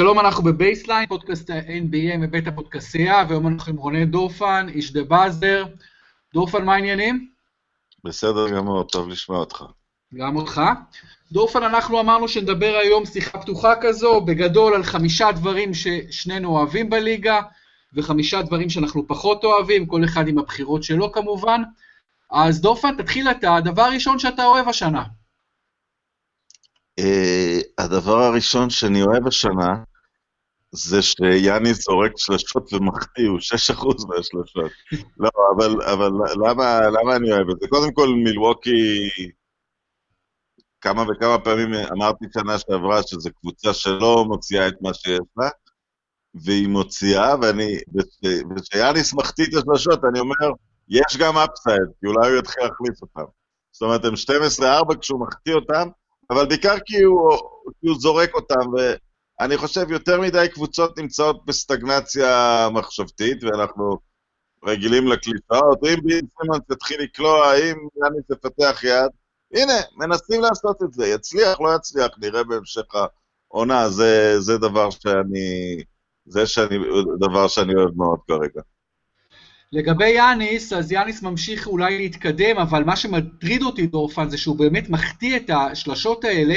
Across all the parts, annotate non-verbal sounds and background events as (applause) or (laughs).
שלום, אנחנו בבייסליין, פודקאסט ה-NBA מבית הפודקסייה, והיום אנחנו עם רונן דורפן, איש The Buzzer. דורפן, מה העניינים? בסדר גמור, טוב לשמוע אותך. גם אותך. דורפן, אנחנו אמרנו שנדבר היום שיחה פתוחה כזו, בגדול על חמישה דברים ששנינו אוהבים בליגה, וחמישה דברים שאנחנו פחות אוהבים, כל אחד עם הבחירות שלו כמובן. אז דורפן, תתחיל אתה, הדבר הראשון שאתה אוהב השנה. Uh, הדבר הראשון שאני אוהב השנה, זה שיאניס זורק שלשות ומחטיא, הוא 6% מהשלשות. לא, אבל, אבל למה, למה אני אוהב את זה? קודם כל, מילווקי, כמה וכמה פעמים אמרתי שנה שעברה שזו קבוצה שלא מוציאה את מה שיש לה, והיא מוציאה, ואני, וכשיאניס מחטיא את השלשות, אני אומר, יש גם אפסייד, כי אולי הוא יתחיל להחליף אותם. זאת אומרת, הם 12-4 כשהוא מחטיא אותם, אבל בעיקר כי הוא, כי הוא זורק אותם, ואני חושב יותר מדי קבוצות נמצאות בסטגנציה מחשבתית, ואנחנו רגילים לקליפאות, אם בין סימונס יתחיל לקלוע, אם יאניס יפתח יד, הנה, מנסים לעשות את זה, יצליח, לא יצליח, נראה בהמשך העונה, זה, זה דבר שאני, זה שאני, דבר שאני אוהב מאוד כרגע. לגבי יאניס, אז יאניס ממשיך אולי להתקדם, אבל מה שמטריד אותי דורפן זה שהוא באמת מחטיא את השלשות האלה.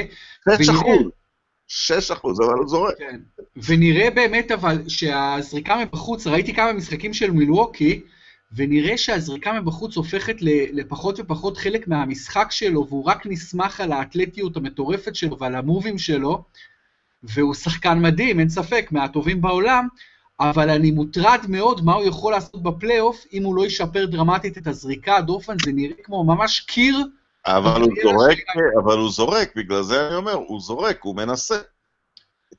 6 אחוז. 6 אחוז, אבל הוא זורק. כן. ונראה באמת אבל שהזריקה מבחוץ, ראיתי כמה משחקים של מילווקי, ונראה שהזריקה מבחוץ הופכת לפחות ופחות חלק מהמשחק שלו, והוא רק נסמך על האתלטיות המטורפת שלו ועל המובים שלו, והוא שחקן מדהים, אין ספק, מהטובים בעולם, אבל אני מוטרד מאוד מה הוא יכול לעשות בפלייאוף אם הוא לא ישפר דרמטית את הזריקה, דופן זה נראה כמו ממש קיר. אבל הוא זורק, אבל הוא זורק, בגלל זה אני אומר, הוא זורק, הוא מנסה.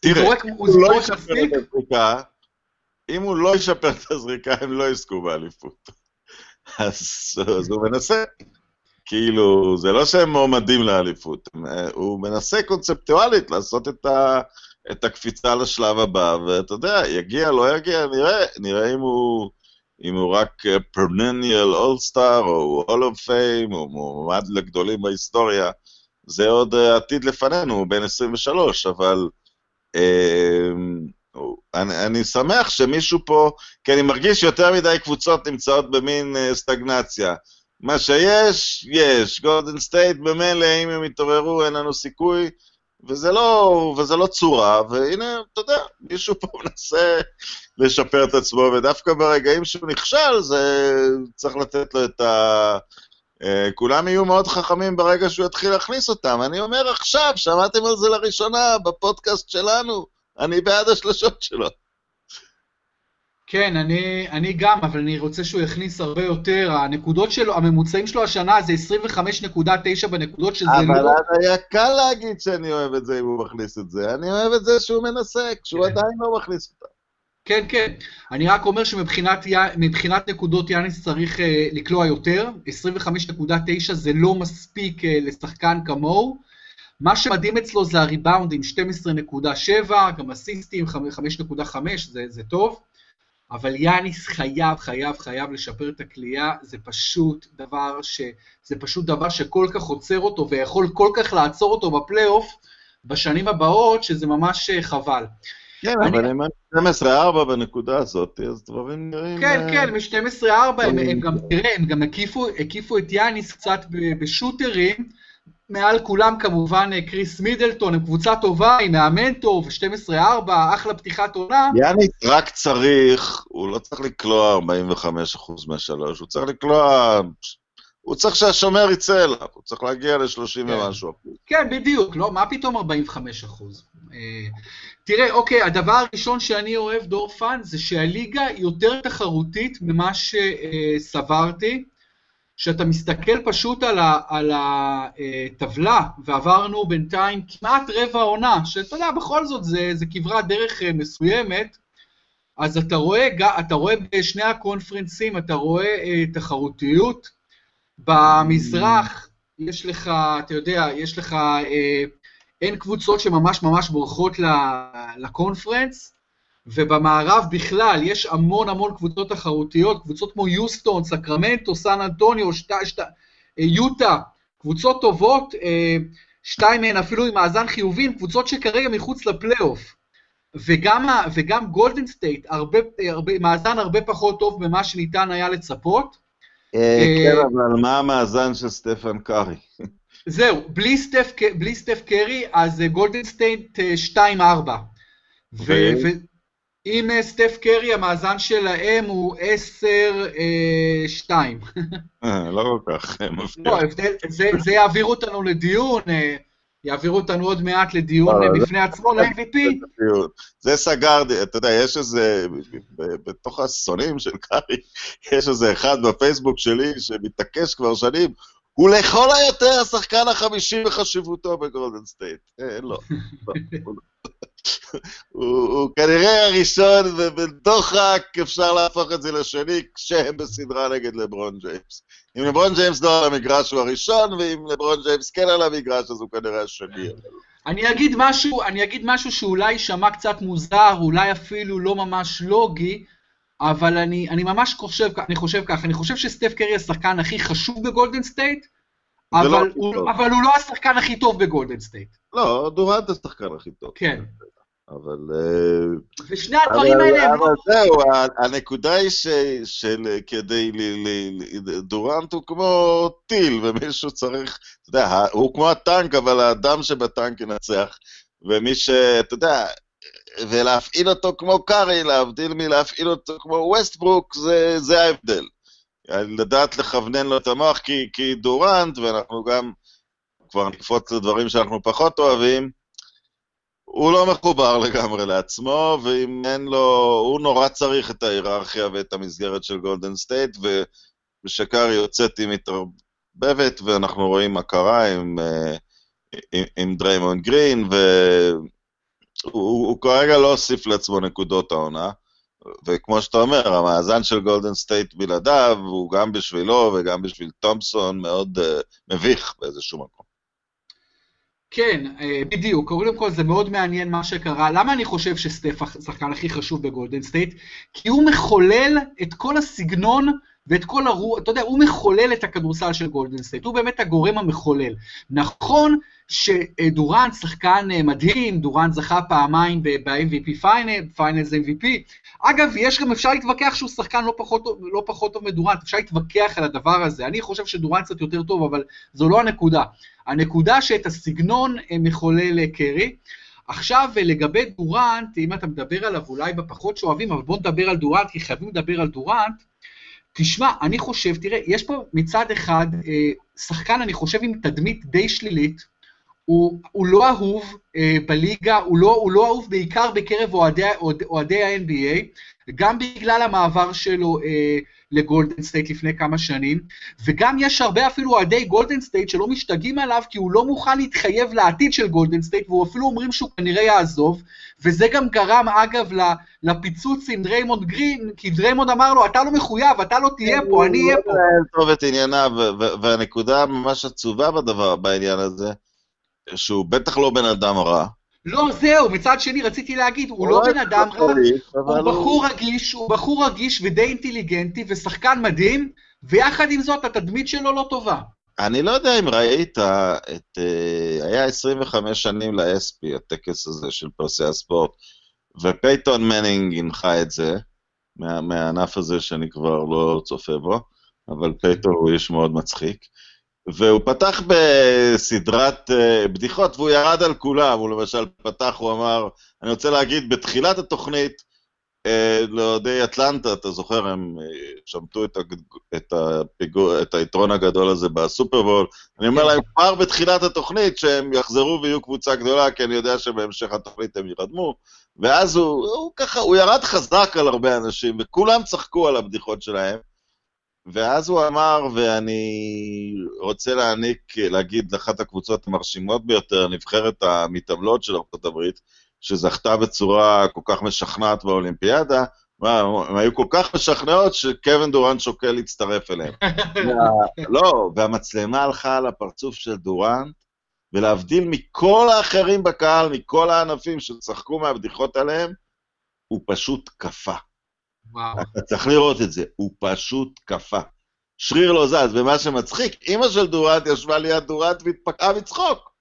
תראה, הוא לא ישפר את הזריקה, אם הוא לא ישפר את הזריקה, הם לא יזכו באליפות. אז, אז הוא מנסה. כאילו, זה לא שהם מועמדים לאליפות, הוא מנסה קונספטואלית לעשות את ה... את הקפיצה לשלב הבא, ואתה יודע, יגיע, לא יגיע, נראה, נראה אם הוא, אם הוא רק perennial all-star, או Hall of Fame, או מועמד לגדולים בהיסטוריה, זה עוד אה, עתיד לפנינו, הוא בן 23, אבל אה, אני, אני שמח שמישהו פה, כי אני מרגיש שיותר מדי קבוצות נמצאות במין אה, סטגנציה. מה שיש, יש. גולדן סטייט במילא, אם הם יתעוררו, אין לנו סיכוי. וזה לא, וזה לא צורה, והנה, אתה יודע, מישהו פה מנסה לשפר את עצמו, ודווקא ברגעים שהוא נכשל, זה צריך לתת לו את ה... Uh, כולם יהיו מאוד חכמים ברגע שהוא יתחיל להכניס אותם. אני אומר עכשיו, שמעתם על זה לראשונה בפודקאסט שלנו, אני בעד השלשות שלו. כן, אני, אני גם, אבל אני רוצה שהוא יכניס הרבה יותר. הנקודות שלו, הממוצעים שלו השנה זה 25.9 בנקודות, שזה אבל לא... אבל אז היה קל להגיד שאני אוהב את זה אם הוא מכניס את זה. אני אוהב את זה שהוא מנסה, כשהוא כן. עדיין לא מכניס אותה. כן, כן. אני רק אומר שמבחינת נקודות יאניס צריך uh, לקלוע יותר. 25.9 זה לא מספיק uh, לשחקן כמוהו. מה שמדהים אצלו זה הריבאונדים, 12.7, גם אסיסטים, 5.5, זה, זה טוב. אבל יאניס חייב, חייב, חייב לשפר את הכלייה, זה פשוט דבר ש... זה פשוט דבר שכל כך עוצר אותו ויכול כל כך לעצור אותו בפלייאוף בשנים הבאות, שזה ממש אה, חבל. כן, אני... אבל הם 12-4 בנקודה הזאת, אז דברים נראים... כן, uh... כן, מ-12-4 הם, הם גם, תראה, הם גם הקיפו, הקיפו את יאניס קצת בשוטרים, מעל כולם כמובן אה, קריס מידלטון, הם קבוצה טובה, עם מאמן טוב, 12-4, אחלה פתיחת עונה. יאניס רק צריך, הוא לא צריך לקלוע 45% מהשלוש, הוא צריך לקלוע... הוא צריך שהשומר יצא אליו, הוא צריך להגיע ל-30 כן. ומשהו. כן, בדיוק, לא, מה פתאום 45 אחוז? אה, תראה, אוקיי, הדבר הראשון שאני אוהב, דורפן, זה שהליגה יותר תחרותית ממה שסברתי. שאתה מסתכל פשוט על, ה, על הטבלה, ועברנו בינתיים כמעט רבע עונה, שאתה יודע, בכל זאת זה, זה כברת דרך אה, מסוימת, אז אתה רואה, אתה רואה בשני הקונפרנסים, אתה רואה אה, תחרותיות. במזרח יש לך, אתה יודע, יש לך, אה, אין קבוצות שממש ממש בורחות לקונפרנס, ובמערב בכלל יש המון המון קבוצות תחרותיות, קבוצות כמו יוסטון, סקרמנטו, סן אנטוניו, שת, שת, אה, יוטה, קבוצות טובות, אה, שתיים מהן אפילו עם מאזן חיובי, קבוצות שכרגע מחוץ לפלייאוף. וגם, וגם גולדן סטייט, הרבה, הרבה, מאזן הרבה פחות טוב ממה שניתן היה לצפות. כן, אבל מה המאזן של סטפן קארי? (laughs) זהו, בלי סטף, בלי סטף קרי, אז גולדן סטייט 2-4. ועם סטף קרי, המאזן שלהם הוא 10-2. לא כל כך מפתיע. לא, זה יעביר אותנו לדיון. יעבירו אותנו עוד מעט לדיון בפני עצמו ל-MVP. זה סגרתי, אתה יודע, יש איזה, בתוך השונאים של קארי, יש איזה אחד בפייסבוק שלי שמתעקש כבר שנים, הוא לכל היותר השחקן החמישי בחשיבותו בגולדן סטייט. (laughs) אין לו. הוא כנראה הראשון, ובדוחק אפשר להפוך את זה לשני כשהם בסדרה נגד לברון ג'יימס. אם לברון ג'יימס לא על המגרש הוא הראשון, ואם לברון ג'יימס כן על המגרש אז הוא כנראה השני. אני אגיד משהו, אני אגיד משהו שאולי יישמע קצת מוזר, אולי אפילו לא ממש לוגי, אבל אני, אני ממש חושב, אני חושב ככה, אני חושב שסטף קרי השחקן הכי חשוב בגולדן סטייט, אבל, לא הוא, אבל הוא לא השחקן הכי טוב בגולדן סטייט. לא, דורנט השחקן הכי טוב. כן. אבל... ושני הדברים האלה הם לא... אבל זהו, הנקודה היא של כדי... דורנט הוא כמו טיל, ומישהו צריך... אתה יודע, הוא כמו הטנק, אבל האדם שבטנק ינצח. ומי ש... אתה יודע, ולהפעיל אותו כמו קארי, להבדיל מלהפעיל אותו כמו ווסטברוק, זה, זה ההבדל. לדעת לכוונן לו את המוח, כי, כי דורנט, ואנחנו גם כבר נקפוץ לדברים שאנחנו פחות אוהבים, הוא לא מחובר לגמרי לעצמו, ואם אין לו, הוא נורא צריך את ההיררכיה ואת המסגרת של גולדן סטייט, וכשקארי יוצא היא מתערבבת, ואנחנו רואים מה קרה עם, אה, עם, עם דריימון גרין, והוא כרגע לא הוסיף לעצמו נקודות העונה. וכמו שאתה אומר, המאזן של גולדן סטייט בלעדיו הוא גם בשבילו וגם בשביל תומפסון מאוד uh, מביך באיזשהו מקום. כן, אה, בדיוק. קודם כל זה מאוד מעניין מה שקרה. למה אני חושב שסטף השחקן הכי חשוב בגולדן סטייט? כי הוא מחולל את כל הסגנון ואת כל הרוח, אתה יודע, הוא מחולל את הכדורסל של גולדן סטייט, הוא באמת הגורם המחולל. נכון שדורנט שחקן אה, מדהים, דורנט זכה פעמיים ב-MVP final, finals MVP. אגב, יש גם, אפשר להתווכח שהוא שחקן לא פחות, לא פחות טוב מדורנט, אפשר להתווכח על הדבר הזה. אני חושב שדורנט קצת יותר טוב, אבל זו לא הנקודה. הנקודה שאת הסגנון אה, מחולל אה, קרי. עכשיו לגבי דורנט, אם אתה מדבר עליו אולי בפחות שאוהבים, אבל בוא נדבר על דורנט, כי חייבים לדבר על דורנט. תשמע, אני חושב, תראה, יש פה מצד אחד אה, שחקן, אני חושב, עם תדמית די שלילית, הוא, הוא לא אהוב אה, בליגה, הוא לא, הוא לא אהוב בעיקר בקרב אוהדי, אוהדי ה-NBA, גם בגלל המעבר שלו אה, לגולדן סטייט לפני כמה שנים, וגם יש הרבה אפילו אוהדי גולדן סטייט שלא משתגעים עליו כי הוא לא מוכן להתחייב לעתיד של גולדן סטייט, והוא אפילו אומרים שהוא כנראה יעזוב, וזה גם גרם אגב לפיצוץ עם דריימונד גרין, כי דריימונד אמר לו, אתה לא מחויב, אתה לא תהיה פה, אני אהיה פה. הוא לא טוב את ענייניו, והנקודה הממש עצובה בדבר, בעניין הזה, שהוא בטח לא בן אדם רע. לא, זהו, מצד שני רציתי להגיד, הוא לא בן אדם רע, הוא בחור רגיש, הוא בחור רגיש ודי אינטליגנטי ושחקן מדהים, ויחד עם זאת התדמית שלו לא טובה. אני לא יודע אם ראית את... אה, היה 25 שנים ל-ESPY, הטקס הזה של פרסי הספורט, ופייתון מנינג הנחה את זה, מה, מהענף הזה שאני כבר לא צופה בו, אבל פייתון הוא איש מאוד מצחיק. והוא פתח בסדרת uh, בדיחות, והוא ירד על כולם. הוא למשל פתח, הוא אמר, אני רוצה להגיד, בתחילת התוכנית, uh, לאוהדי אטלנטה, אתה זוכר, הם uh, שמטו את, הג... את, הפיגור, את היתרון הגדול הזה בסופרבול. אני אומר להם, כבר בתחילת התוכנית, שהם יחזרו ויהיו קבוצה גדולה, כי אני יודע שבהמשך התוכנית הם ירדמו. ואז הוא, הוא ככה, הוא ירד חזק על הרבה אנשים, וכולם צחקו על הבדיחות שלהם. ואז הוא אמר, ואני רוצה להעניק, להגיד לאחת הקבוצות המרשימות ביותר, נבחרת המתעמלות של ארה"ב, שזכתה בצורה כל כך משכנעת באולימפיאדה, הן היו כל כך משכנעות שקווין דורנט שוקל להצטרף אליהם. (laughs) לא, והמצלמה הלכה על הפרצוף של דורנט, ולהבדיל מכל האחרים בקהל, מכל הענפים שצחקו מהבדיחות עליהם, הוא פשוט קפא. וואו. אתה (laughs) צריך לראות את זה, הוא פשוט קפא. שריר לא זז, ומה שמצחיק, אימא של דורנט ישבה ליד דורנט והתפקעה מצחוק.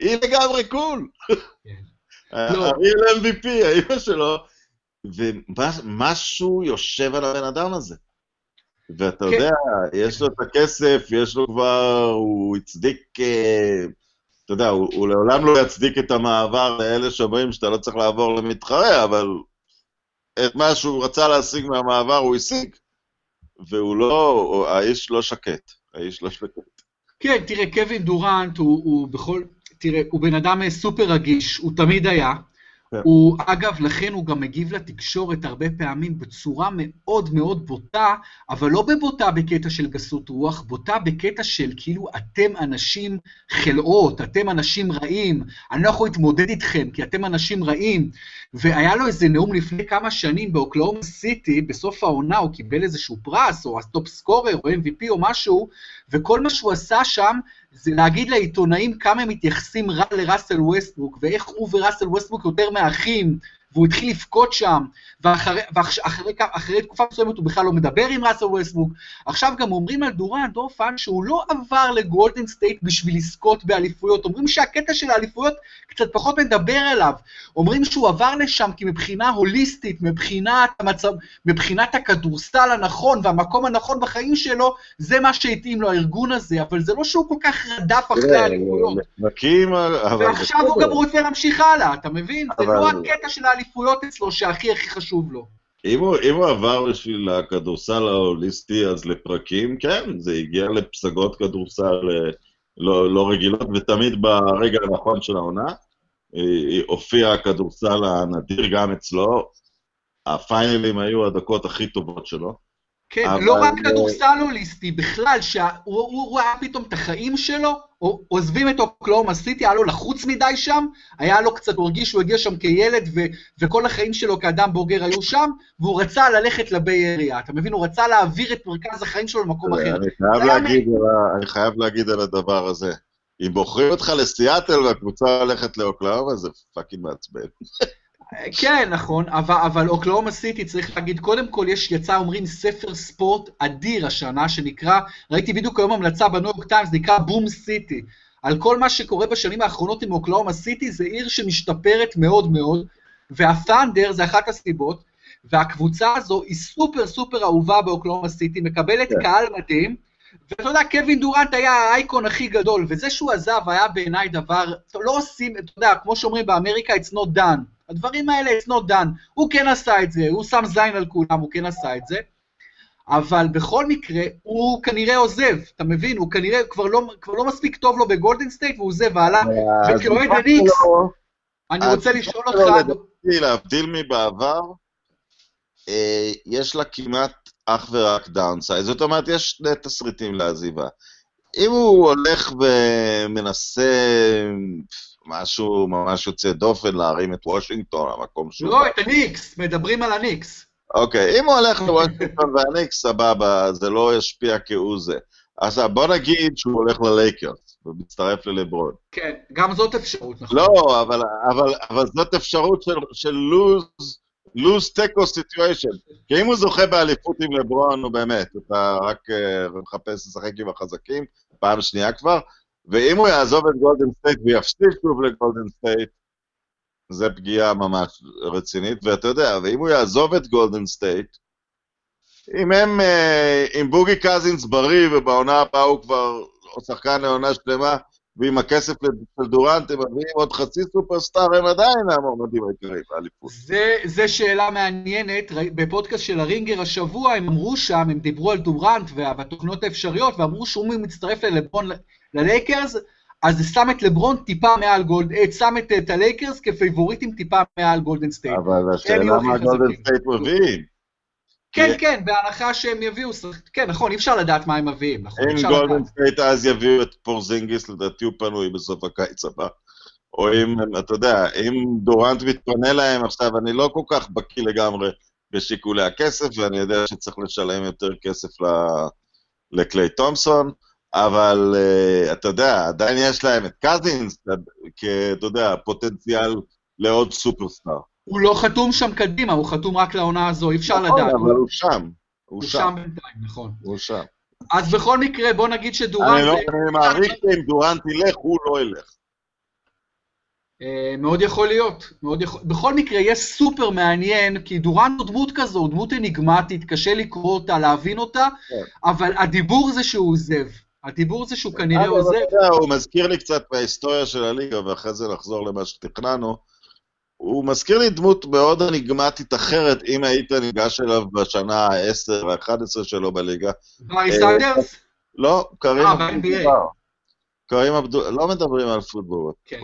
היא לגמרי קול. הריל MVP, האמא שלו, ומשהו יושב על הבן אדם הזה. ואתה כן. יודע, יש לו את הכסף, יש לו כבר, הוא הצדיק, אה, אתה יודע, הוא, הוא לעולם לא יצדיק את המעבר לאלה שאומרים שאתה לא צריך לעבור למתחרה, אבל את מה שהוא רצה להשיג מהמעבר הוא השיג. והוא לא, האיש לא שקט, האיש לא שקט. כן, תראה, קווין דורנט הוא, הוא בכל... תראה, הוא בן אדם אה, סופר רגיש, הוא תמיד היה. כן. הוא, אגב, לכן הוא גם מגיב לתקשורת הרבה פעמים בצורה מאוד מאוד בוטה, אבל לא בבוטה בקטע של גסות רוח, בוטה בקטע של כאילו אתם אנשים חלאות, אתם אנשים רעים, אני לא יכול להתמודד איתכם כי אתם אנשים רעים. והיה לו איזה נאום לפני כמה שנים באוקלאומה סיטי, בסוף העונה הוא קיבל איזשהו פרס, או ה top scorer, או MVP או משהו, וכל מה שהוא עשה שם זה להגיד לעיתונאים כמה הם מתייחסים רע לראסל ווסטבוק, ואיך הוא וראסל ווסטבוק יותר מאחים, והוא התחיל לבכות שם, ואחרי, ואחרי, אחרי תקופה מסוימת הוא בכלל לא מדבר עם ראסל ווסטבוק. עכשיו גם אומרים על דורן, דור פאן, שהוא לא עבר לגולדן סטייט בשביל לזכות באליפויות, אומרים שהקטע של האליפויות קצת פחות מדבר אליו. אומרים שהוא עבר לשם כי מבחינה הוליסטית, מבחינת, המצב, מבחינת הכדורסל הנכון והמקום הנכון בחיים שלו, זה מה שהתאים לו, הארגון הזה, אבל זה לא שהוא כל כך רדף אחרי האליפויות. ועכשיו הוא. גם רוצה להמשיך הלאה, אתה מבין? זה לא הקטע של האליפויות אצלו שהכי הכי חשוב לו. אם הוא, אם הוא עבר בשביל הכדורסל ההוליסטי, אז לפרקים, כן, זה הגיע לפסגות כדורסל אה, לא, לא רגילות, ותמיד ברגע הנכון של העונה. אה, הופיע הכדורסל הנדיר גם אצלו. הפיינלים היו הדקות הכי טובות שלו. כן, אבל- לא רק כדורסל הוליסטי, בכלל, שהוא הוא, הוא ראה פתאום את החיים שלו, עוזבים את אוקלאומה סיטי, היה לו לחוץ מדי שם, היה לו קצת, הוא הרגיש שהוא הגיע שם כילד, ו, וכל החיים שלו כאדם בוגר היו שם, והוא רצה ללכת לביי אריה, אתה מבין? הוא רצה להעביר את מרכז החיים שלו למקום אחר. אני חייב, להגיד על ה- אני חייב להגיד על הדבר הזה. אם בוחרים אותך לסיאטל והקבוצה הולכת לאוקלאומה, זה fucking מעצבן. (laughs) כן, נכון, אבל, אבל אוקלאומה סיטי, צריך להגיד, קודם כל יש, יצא, אומרים, ספר ספורט אדיר השנה, שנקרא, ראיתי בדיוק היום המלצה בניו יורק טיימס, נקרא Boom City. על כל מה שקורה בשנים האחרונות עם אוקלאומה סיטי, זה עיר שמשתפרת מאוד מאוד, והת'אנדר זה אחת הסיבות, והקבוצה הזו היא סופר סופר אהובה באוקלאומה סיטי, מקבלת כן. קהל מדהים, ואתה יודע, קווין דורנט היה האייקון הכי גדול, וזה שהוא עזב היה בעיניי דבר, לא עושים, אתה יודע, כמו שאומרים באמריקה, it's not done. הדברים האלה, it's not done. הוא כן עשה את זה, הוא שם זין על כולם, הוא כן עשה את זה. אבל בכל מקרה, הוא כנראה עוזב, אתה מבין? הוא כנראה כבר לא, כבר לא מספיק טוב לו בגולדן סטייט, והוא עוזב והלך. וכאוהד הניקס, אני רוצה לשאול אותך, להבדיל מבעבר, אה, יש לה כמעט אך ורק downside, זאת אומרת, יש שני תסריטים לעזיבה. אם הוא הולך ומנסה משהו ממש יוצא דופן, להרים את וושינגטון, המקום שהוא... לא, את הניקס, מדברים על הניקס. אוקיי, אם הוא הולך לוושינגטון (laughs) והניקס, סבבה, זה לא ישפיע כהוא זה. עכשיו, בוא נגיד שהוא הולך ללייקרס, ומצטרף ללברון. כן, גם זאת אפשרות, נכון? לא, אבל, אבל, אבל זאת אפשרות של, של lose, lose תיקו situation. כי אם הוא זוכה באליפות עם לברון, נו באמת, אתה רק uh, מחפש לשחק עם החזקים, פעם שנייה כבר, ואם הוא יעזוב את גולדן סטייט ויפסיק שוב לגולדן סטייט, זה פגיעה ממש רצינית, ואתה יודע, ואם הוא יעזוב את גולדן סטייט, אם הם, אה, אם בוגי קזינס בריא ובעונה הבאה הוא כבר שחקן לעונה שלמה, ועם הכסף של דורנט הם מביאים עוד חצי סופרסטאר, הם עדיין המועמדים העיקריים לאליפות. זה, זה שאלה מעניינת, בפודקאסט של הרינגר השבוע הם אמרו שם, הם דיברו על דורנט וה- והתוכניות האפשריות, ואמרו שאם הוא מצטרף ללברון ללייקרס, אז זה שם את לברון טיפה מעל גולד, אה, שם את, את הלייקרס כפייבוריטים טיפה מעל גולדן סטייט. אבל השאלה הכי מה גולדן. סטייט מביאים. כן, כן, בהנחה שהם יביאו, כן, נכון, אי אפשר לדעת מה הם מביאים, נכון, אם גולדן. סטייט אז יביאו את פורזינגיס, לדעתי הוא פנוי בסוף הקיץ הבא. או אם, אתה יודע, אם דורנט מתפנה להם, עכשיו אני לא כל כך בקיא לגמרי בשיקולי הכסף, ואני יודע שצריך לשלם יותר כסף ל- לקליי תומפסון, אבל אה, אתה יודע, עדיין יש להם את קזינס, כאתה יודע, פוטנציאל לעוד סופרסטאר. הוא לא חתום שם קדימה, הוא חתום רק לעונה הזו, אי אפשר נכון, לדעת. אבל הוא שם. הוא הוא שם. שם בינתיים, נכון. הוא שם. אז בכל מקרה, בוא נגיד שדורנט... אני לא- אני מעריך שאם דורנט ילך, הוא לא ילך. אה, מאוד יכול להיות, מאוד יכול... בכל מקרה, יהיה סופר מעניין, כי דורנט הוא דמות כזו, דמות אניגמטית, קשה לקרוא אותה, להבין אותה, כן. אבל הדיבור זה שהוא עוזב. הדיבור זה שהוא כנראה עוזב. הוא מזכיר לי קצת מההיסטוריה של הליגה, ואחרי זה לחזור למה שתכננו. הוא מזכיר לי דמות מאוד אניגמטית אחרת, אם היית ניגש אליו בשנה ה-10 וה-11 שלו בליגה. ברי סנדרס? לא, קרים אבדול. קרים אבדול, לא מדברים על פוטבול. כן.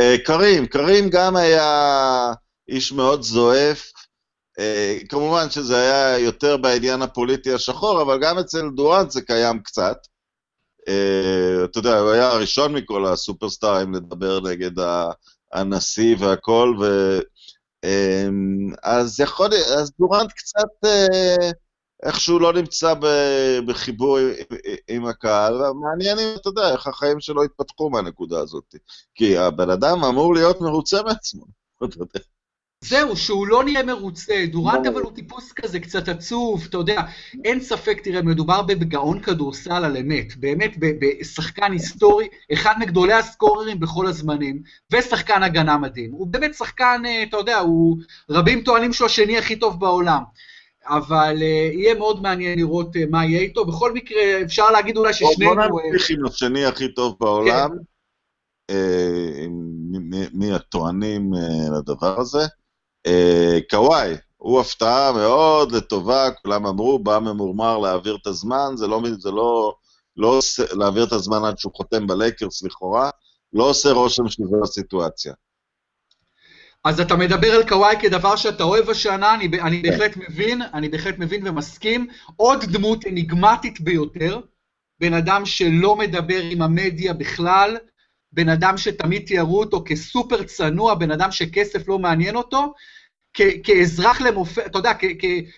אה, קרים, קרים גם היה איש מאוד זועף. אה, כמובן שזה היה יותר בעניין הפוליטי השחור, אבל גם אצל דורנט זה קיים קצת. אה, אתה יודע, הוא היה הראשון מכל הסופרסטארים לדבר נגד הנשיא והכל, ו... אז יכול אז דורנט קצת איכשהו לא נמצא בחיבור עם הקהל, מעניין אם אתה יודע איך החיים שלו התפתחו מהנקודה הזאת. כי הבן אדם אמור להיות מרוצה מעצמו, (laughs) אתה יודע. זהו, שהוא לא נהיה מרוצה. דורנט אבל הוא טיפוס כזה קצת עצוב, אתה יודע, אין ספק, תראה, מדובר בגאון כדורסל על אמת, באמת בשחקן היסטורי, אחד מגדולי הסקוררים בכל הזמנים, ושחקן הגנה מדהים. הוא באמת שחקן, אה, אתה יודע, הוא, רבים טוענים שהוא השני הכי טוב בעולם. אבל uh, יהיה מאוד מעניין לראות uh, מה יהיה איתו. בכל מקרה, אפשר להגיד אולי ששנינו... בוא נמשיך עם השני הכי טוב בעולם, כן. uh, לדבר הזה. אה, קוואי, הוא הפתעה מאוד לטובה, כולם אמרו, בא ממורמר להעביר את הזמן, זה לא, זה לא, לא להעביר את הזמן עד שהוא חותם בלייקרס לכאורה, לא עושה רושם שזו הסיטואציה. אז אתה מדבר על קוואי כדבר שאתה אוהב השנה, אני, אני כן. בהחלט מבין, אני בהחלט מבין ומסכים. עוד דמות אניגמטית ביותר, בן אדם שלא מדבר עם המדיה בכלל, בן אדם שתמיד תיארו אותו כסופר צנוע, בן אדם שכסף לא מעניין אותו, כאזרח למופת, אתה יודע,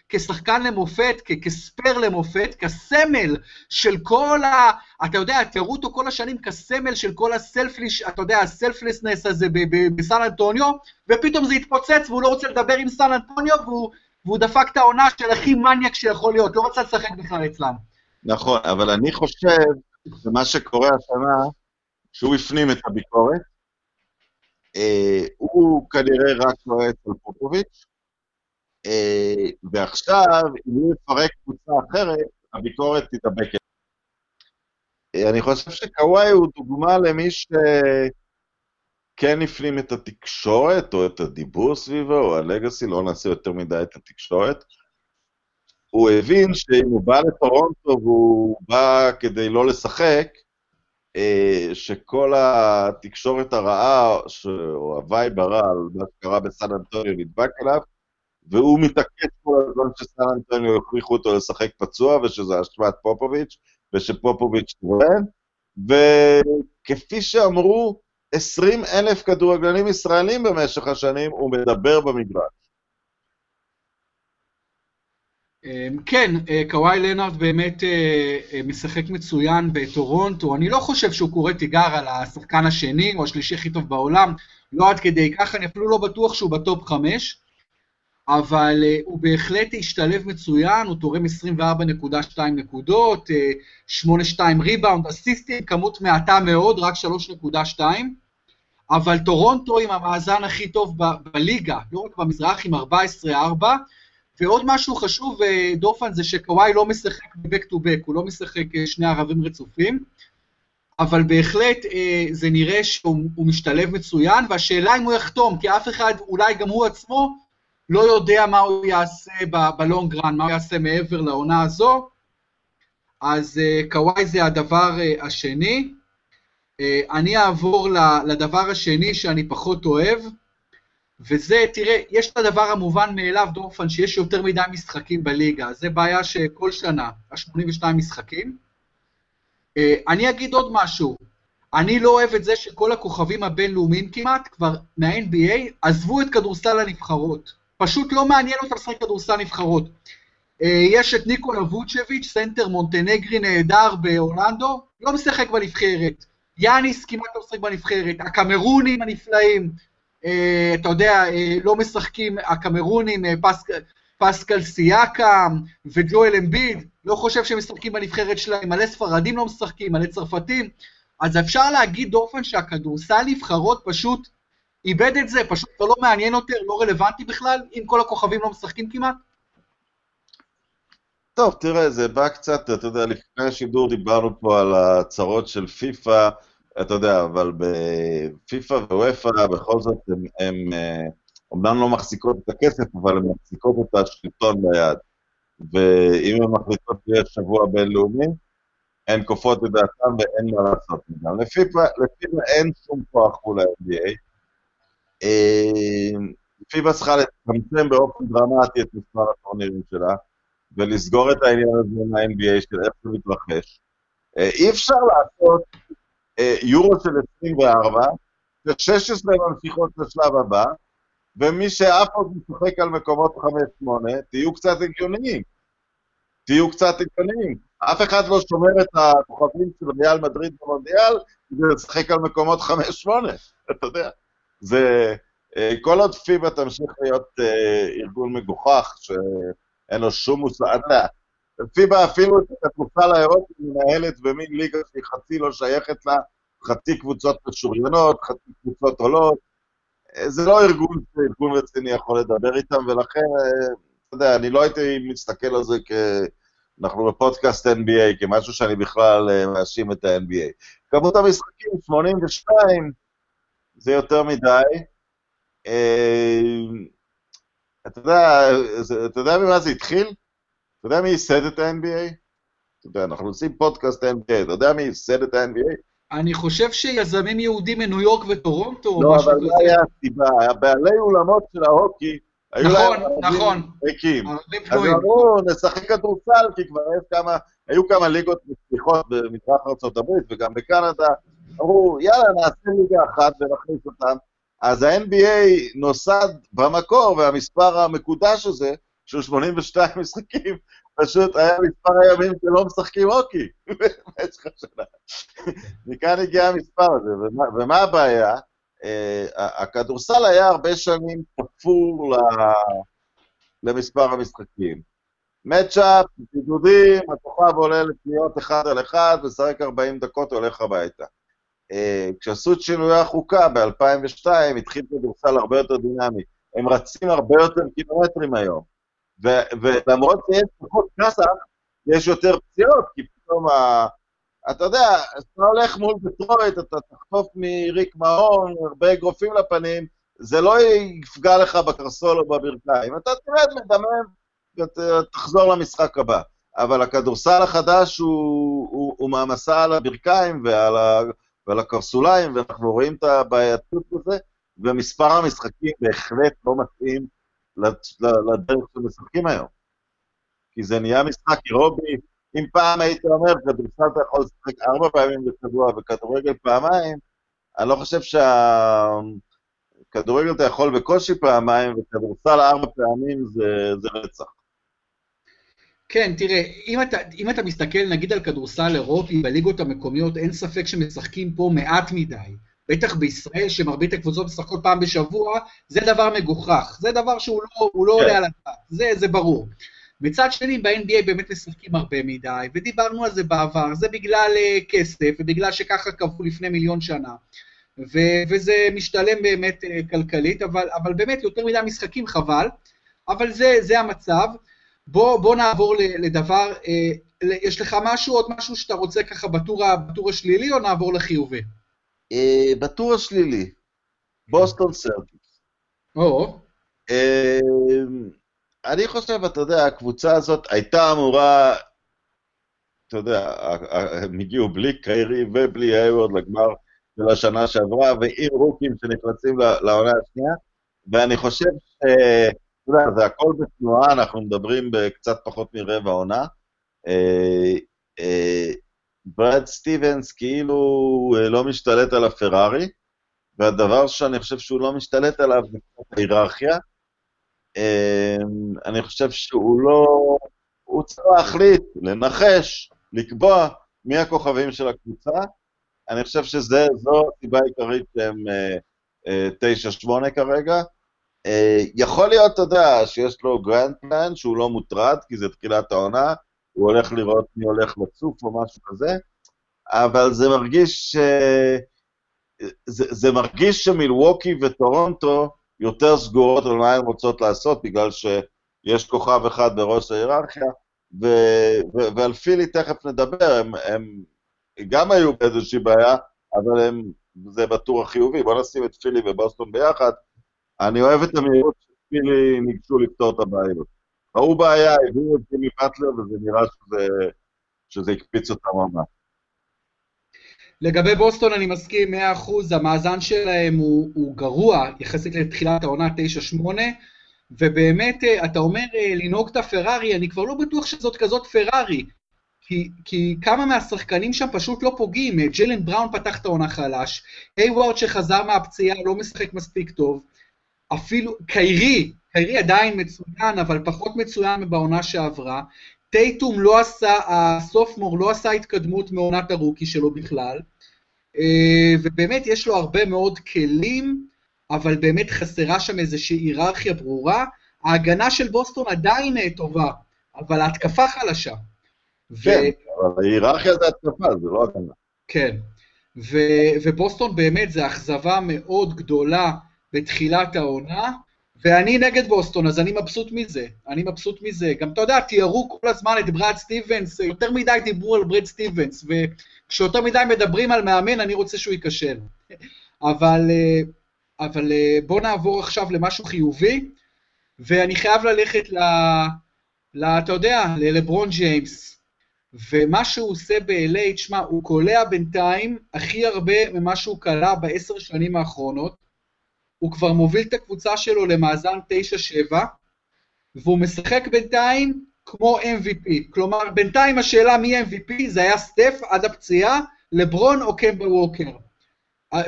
כשחקן למופת, כספייר למופת, כסמל של כל ה... אתה יודע, תראו אותו כל השנים כסמל של כל הסלפליש, אתה יודע, הסלפלסנס הזה בסן אנטוניו, ופתאום זה התפוצץ והוא לא רוצה לדבר עם סן אנטוניו, והוא, והוא דפק את העונה של הכי מניאק שיכול להיות, לא רוצה לשחק בכלל אצלם. נכון, אבל אני חושב שמה שקורה השנה, שהוא הפנים את הביקורת, הוא כנראה רק רואה אצל פופוביץ', אה, ועכשיו, אם הוא יפרק קבוצה אחרת, הביקורת תתאבק. אה, אני חושב שקוואי הוא דוגמה למי שכן הפנים את התקשורת, או את הדיבור סביבו, או הלגאסי, לא נעשה יותר מדי את התקשורת. הוא הבין שאם הוא בא לטורונטו והוא בא כדי לא לשחק, אה, שכל התקשורת הרעה, או ה vibe הרע על מה שקרה בסן אנטוניו נדבק אליו, והוא מתעקש כל הזמן שסן אנטוניו הכריחו אותו לשחק פצוע, ושזה אשמת פופוביץ', ושפופוביץ' טוען, וכפי שאמרו 20 אלף כדורגלנים ישראלים במשך השנים, הוא מדבר במגרש. כן, אה, קוואי לנארד באמת אה, אה, משחק מצוין בטורונטו, אני לא חושב שהוא קורא תיגר על השחקן השני או השלישי הכי טוב בעולם, לא עד כדי כך, אני אפילו לא בטוח שהוא ב top חמש, אבל הוא בהחלט השתלב מצוין, הוא תורם 24.2 נקודות, 8.2 ריבאונד, אסיסטים, כמות מעטה מאוד, רק 3.2, אבל טורונטו עם המאזן הכי טוב בליגה, לא רק במזרח, עם 14-4, ועוד משהו חשוב, אה, דורפן, זה שקוואי לא משחק ב-back to back, הוא לא משחק אה, שני ערבים רצופים, אבל בהחלט אה, זה נראה שהוא משתלב מצוין, והשאלה אם הוא יחתום, כי אף אחד, אולי גם הוא עצמו, לא יודע מה הוא יעשה בלונג רן, מה הוא יעשה מעבר לעונה הזו, אז קוואי זה הדבר השני. אני אעבור לדבר השני שאני פחות אוהב, וזה, תראה, יש את הדבר המובן מאליו, דורפן, שיש יותר מדי משחקים בליגה, זה בעיה שכל שנה, ה-82 משחקים. אה, אני אגיד עוד משהו, אני לא אוהב את זה שכל הכוכבים הבינלאומיים כמעט, כבר מה-NBA, עזבו את כדורסל הנבחרות. פשוט לא מעניין אותם לשחק כדורסל נבחרות. אה, יש את ניקולה ווצ'ביץ', סנטר מונטנגרי נהדר באורלנדו, לא משחק בנבחרת. יאניס כמעט לא משחק בנבחרת. הקמרונים הנפלאים, אה, אתה יודע, אה, לא משחקים הקמרונים, אה, פסקל סיאקם וג'ואל אמביד, לא חושב שהם משחקים בנבחרת שלהם, מלא ספרדים לא משחקים, מלא צרפתים, אז אפשר להגיד דופן שהכדורסל נבחרות פשוט איבד את זה, פשוט לא מעניין יותר, לא רלוונטי בכלל, אם כל הכוכבים לא משחקים כמעט? טוב, תראה, זה בא קצת, אתה יודע, לפני השידור דיברנו פה על הצרות של פיפא, אתה יודע, אבל בפיפא ווופא בכל זאת הם, אומנם לא מחזיקות את הכסף, אבל הן מחזיקות את השלטון ביד. ואם הן מחליטות שיש שבוע בינלאומי, הן כופות את דעתן ואין מה לעשות מזה. לפיפ"א אין שום כוח מול ה-NBA. פיפ"א צריכה לצמצם באופן דרמטי את מספר הטורנירים שלה, ולסגור את העניין הזה עם ה-NBA של איך זה מתרחש. אה, אי אפשר לעשות אה, יורו של 24, ש-16 ממשיכות לשלב הבא, ומי שאף עוד משחק על מקומות 5-8, תהיו קצת הגיוניים. תהיו קצת הגיוניים. אף אחד לא שומר את הכוכבים של ריאל מדריד במונדיאל כדי לשחק על מקומות 5-8, (laughs) אתה יודע. זה... אה, כל עוד פיבה תמשיך להיות אה, ארגון מגוחך, שאין לו שום מושג, אתה יודע, פיבה אפילו את הכדורסל האירופי מנהלת במין ליגה שהיא חצי לא שייכת לה, חצי קבוצות משוריינות, חצי קבוצות עולות. אה, זה לא ארגון שארגון רציני יכול לדבר איתם, ולכן, אתה יודע, אני לא הייתי מסתכל על זה כ... אנחנו בפודקאסט NBA, כמשהו שאני בכלל מאשים את ה-NBA. כמות המשחקים, 82, זה יותר מדי. אה, אתה יודע, אתה יודע ממה זה התחיל? אתה יודע מי ייסד את ה-NBA? אתה יודע, אנחנו עושים פודקאסט NBA, אתה יודע מי ייסד את ה-NBA? אני חושב שיזמים יהודים מניו יורק וטורונטו, לא, אבל לא היה הסיבה, הבעלי אולמות של ההוקי, היו נכון, להם נכון. ריקים. אז אמרו, נשחק כדורסל, כי כבר יש כמה, היו כמה ליגות מצליחות במזרח ארה"ב וגם בקנדה, אמרו, יאללה, נעשה ליגה אחת ונכניס אותם. אז ה-NBA נוסד במקור, והמספר המקודש הזה, של 82 משחקים, פשוט היה מספר הימים שלא משחקים הוקי במשך השנה. מכאן הגיע המספר הזה, ומה, ומה הבעיה? Uh, הכדורסל היה הרבה שנים תפור למספר המשחקים. מצ'אפ, בידודים, הכוכב עולה לקניות אחד על אחד, משחק 40 דקות, הולך הביתה. אה, כשעשו את שינוי החוקה ב-2002, התחיל כדורסל הרבה יותר דינמי. הם רצים הרבה יותר קילומטרים היום. ולמרות שיש פחות כסף, יש יותר פציעות, כי פתאום ה... אתה יודע, אתה הולך מול דטרויט, אתה תחטוף מריק מאון, הרבה אגרופים לפנים, זה לא יפגע לך בקרסול או בברכיים. אתה תרד, מדמם, ותחזור למשחק הבא. אבל הכדורסל החדש הוא, הוא, הוא מעמסה על הברכיים ועל ה... ועל הקרסוליים, ואנחנו רואים את הבעייתות בזה, ומספר המשחקים בהחלט לא מתאים לדרך שמשחקים היום. כי זה נהיה משחק אירובי, אם פעם היית אומר, כדורסל אתה יכול לשחק ארבע פעמים בשבוע וכדורגל פעמיים, אני לא חושב שהכדורגל אתה יכול בקושי פעמיים, וכדורסל ארבע פעמים זה, זה רצח. כן, תראה, אם אתה, אם אתה מסתכל נגיד על כדורסל אירופי בליגות המקומיות, אין ספק שמשחקים פה מעט מדי. בטח בישראל, שמרבית הקבוצות משחקות פעם בשבוע, זה דבר מגוחך. זה דבר שהוא לא, לא כן. עולה על הדעת, זה, זה ברור. מצד שני, ב-NBA באמת משחקים הרבה מדי, ודיברנו על זה בעבר, זה בגלל uh, כסף, ובגלל שככה קבעו לפני מיליון שנה. ו- וזה משתלם באמת uh, כלכלית, אבל, אבל באמת יותר מדי משחקים חבל, אבל זה, זה המצב. בוא, בוא נעבור לדבר, אה, יש לך משהו, עוד משהו שאתה רוצה ככה בטור, בטור השלילי, או נעבור לחיובי? אה, בטור השלילי, בוסטון סרטיס. או. אה, אני חושב, אתה יודע, הקבוצה הזאת הייתה אמורה, אתה יודע, הם הגיעו בלי קיירי ובלי היוורד לגמר של השנה שעברה, ועם רוקים שנכנסים לעונה השנייה, ואני חושב ש... אתה יודע, זה הכל בתנועה, אנחנו מדברים בקצת פחות מרבע עונה. אה, אה, ברד סטיבנס כאילו אה, לא משתלט על הפרארי, והדבר שאני חושב שהוא לא משתלט עליו זה ההיררכיה. אני חושב שהוא לא... הוא צריך להחליט, לנחש, לקבוע מי הכוכבים של הקבוצה. אני חושב שזו הסיבה העיקרית שהם 9-8 כרגע. אה, יכול להיות, אתה יודע, שיש לו grand plan, שהוא לא מוטרד, כי זה תחילת העונה, הוא הולך לראות מי הולך לצוף או משהו כזה, אבל זה מרגיש ש... זה, זה מרגיש שמילווקי וטורונטו יותר סגורות על מה הן רוצות לעשות, בגלל שיש כוכב אחד בראש ההיררכיה, ו- ו- ועל פילי תכף נדבר, הם, הם גם היו באיזושהי בעיה, אבל הם, זה בטור החיובי. בואו נשים את פילי ובוסטון ביחד. אני אוהב את המהירות שפילי ניגשו לפתור את הבעיות. ראו בעיה, הביאו את גימי באטלר, וזה נראה שזה, שזה הקפיץ אותם ממש. לגבי בוסטון אני מסכים 100%, המאזן שלהם הוא, הוא גרוע יחסית לתחילת העונה 9-8, ובאמת אה, אתה אומר אה, לנהוג את הפרארי, אני כבר לא בטוח שזאת כזאת פרארי, כי, כי כמה מהשחקנים שם פשוט לא פוגעים, אה, ג'לן בראון פתח את העונה חלש, היוורד שחזר מהפציעה לא משחק מספיק טוב, אפילו קיירי, קיירי עדיין מצוין, אבל פחות מצוין בעונה שעברה, טייטום לא עשה, הסופמור לא עשה התקדמות מעונת הרוקי שלו בכלל, אה, ובאמת יש לו הרבה מאוד כלים, אבל באמת חסרה שם איזושהי היררכיה ברורה. ההגנה של בוסטון עדיין אה, טובה, אבל ההתקפה חלשה. כן, ו... אבל ההיררכיה זה התקפה, זה לא הגנה. כן, ו- ובוסטון באמת זה אכזבה מאוד גדולה בתחילת העונה, ואני נגד בוסטון, אז אני מבסוט מזה, אני מבסוט מזה. גם, אתה יודע, תיארו כל הזמן את ברד סטיבנס, יותר מדי דיברו על ברד סטיבנס, וכשיותר מדי מדברים על מאמן, אני רוצה שהוא ייכשל. אבל, אה, אבל אה, בואו נעבור עכשיו למשהו חיובי, ואני חייב ללכת ל... ל אתה יודע, ללברון ג'יימס. ומה שהוא עושה ב-LA, תשמע, הוא קולע בינתיים הכי הרבה ממה שהוא קלע בעשר שנים האחרונות. הוא כבר מוביל את הקבוצה שלו למאזן 9-7, והוא משחק בינתיים כמו MVP. כלומר, בינתיים השאלה מי MVP זה היה סטף עד הפציעה, לברון או קמבה ווקר.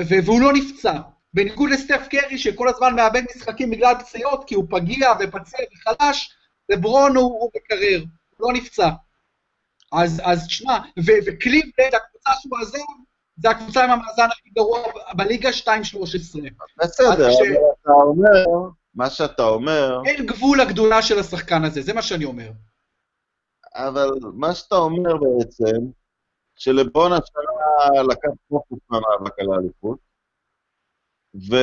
והוא לא נפצע. בניגוד לסטף קרי שכל הזמן מאבד משחקים בגלל פציעות, כי הוא פגיע ופציע וחלש, לברון הוא, הוא מקרר, הוא לא נפצע. אז, אז תשמע, וקליבלנד, הקבוצה שהוא עזב, זה הקבוצה עם המאזן הכי גרוע בליגה 2-13. בסדר, ש... אבל אתה אומר, מה שאתה אומר... אין גבול לגדולה של השחקן הזה, זה מה שאני אומר. אבל מה שאתה אומר בעצם, שלבון השנה לקח פוקוס מהמאבק על האליפות, ו...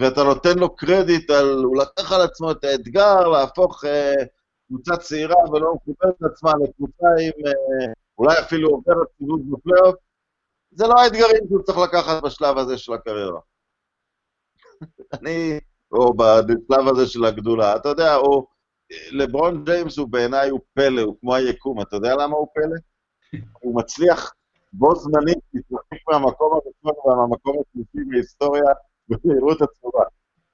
ואתה נותן לו קרדיט על, הוא לקח על עצמו את האתגר להפוך אה, קבוצה צעירה ולא מחוברת לעצמה לקבוצה עם אה, אולי אפילו עוברת סיבוב בפלייאוף, זה לא האתגרים שהוא צריך לקחת בשלב הזה של הקריירה. (laughs) אני, או בשלב הזה של הגדולה, אתה יודע, או לברון ג'יימס הוא בעיניי הוא פלא, הוא כמו היקום, אתה יודע למה הוא פלא? (laughs) הוא מצליח בו זמנית להתרחק מהמקום הראשון ומהמקום השלישי בהיסטוריה במהירות עצומה.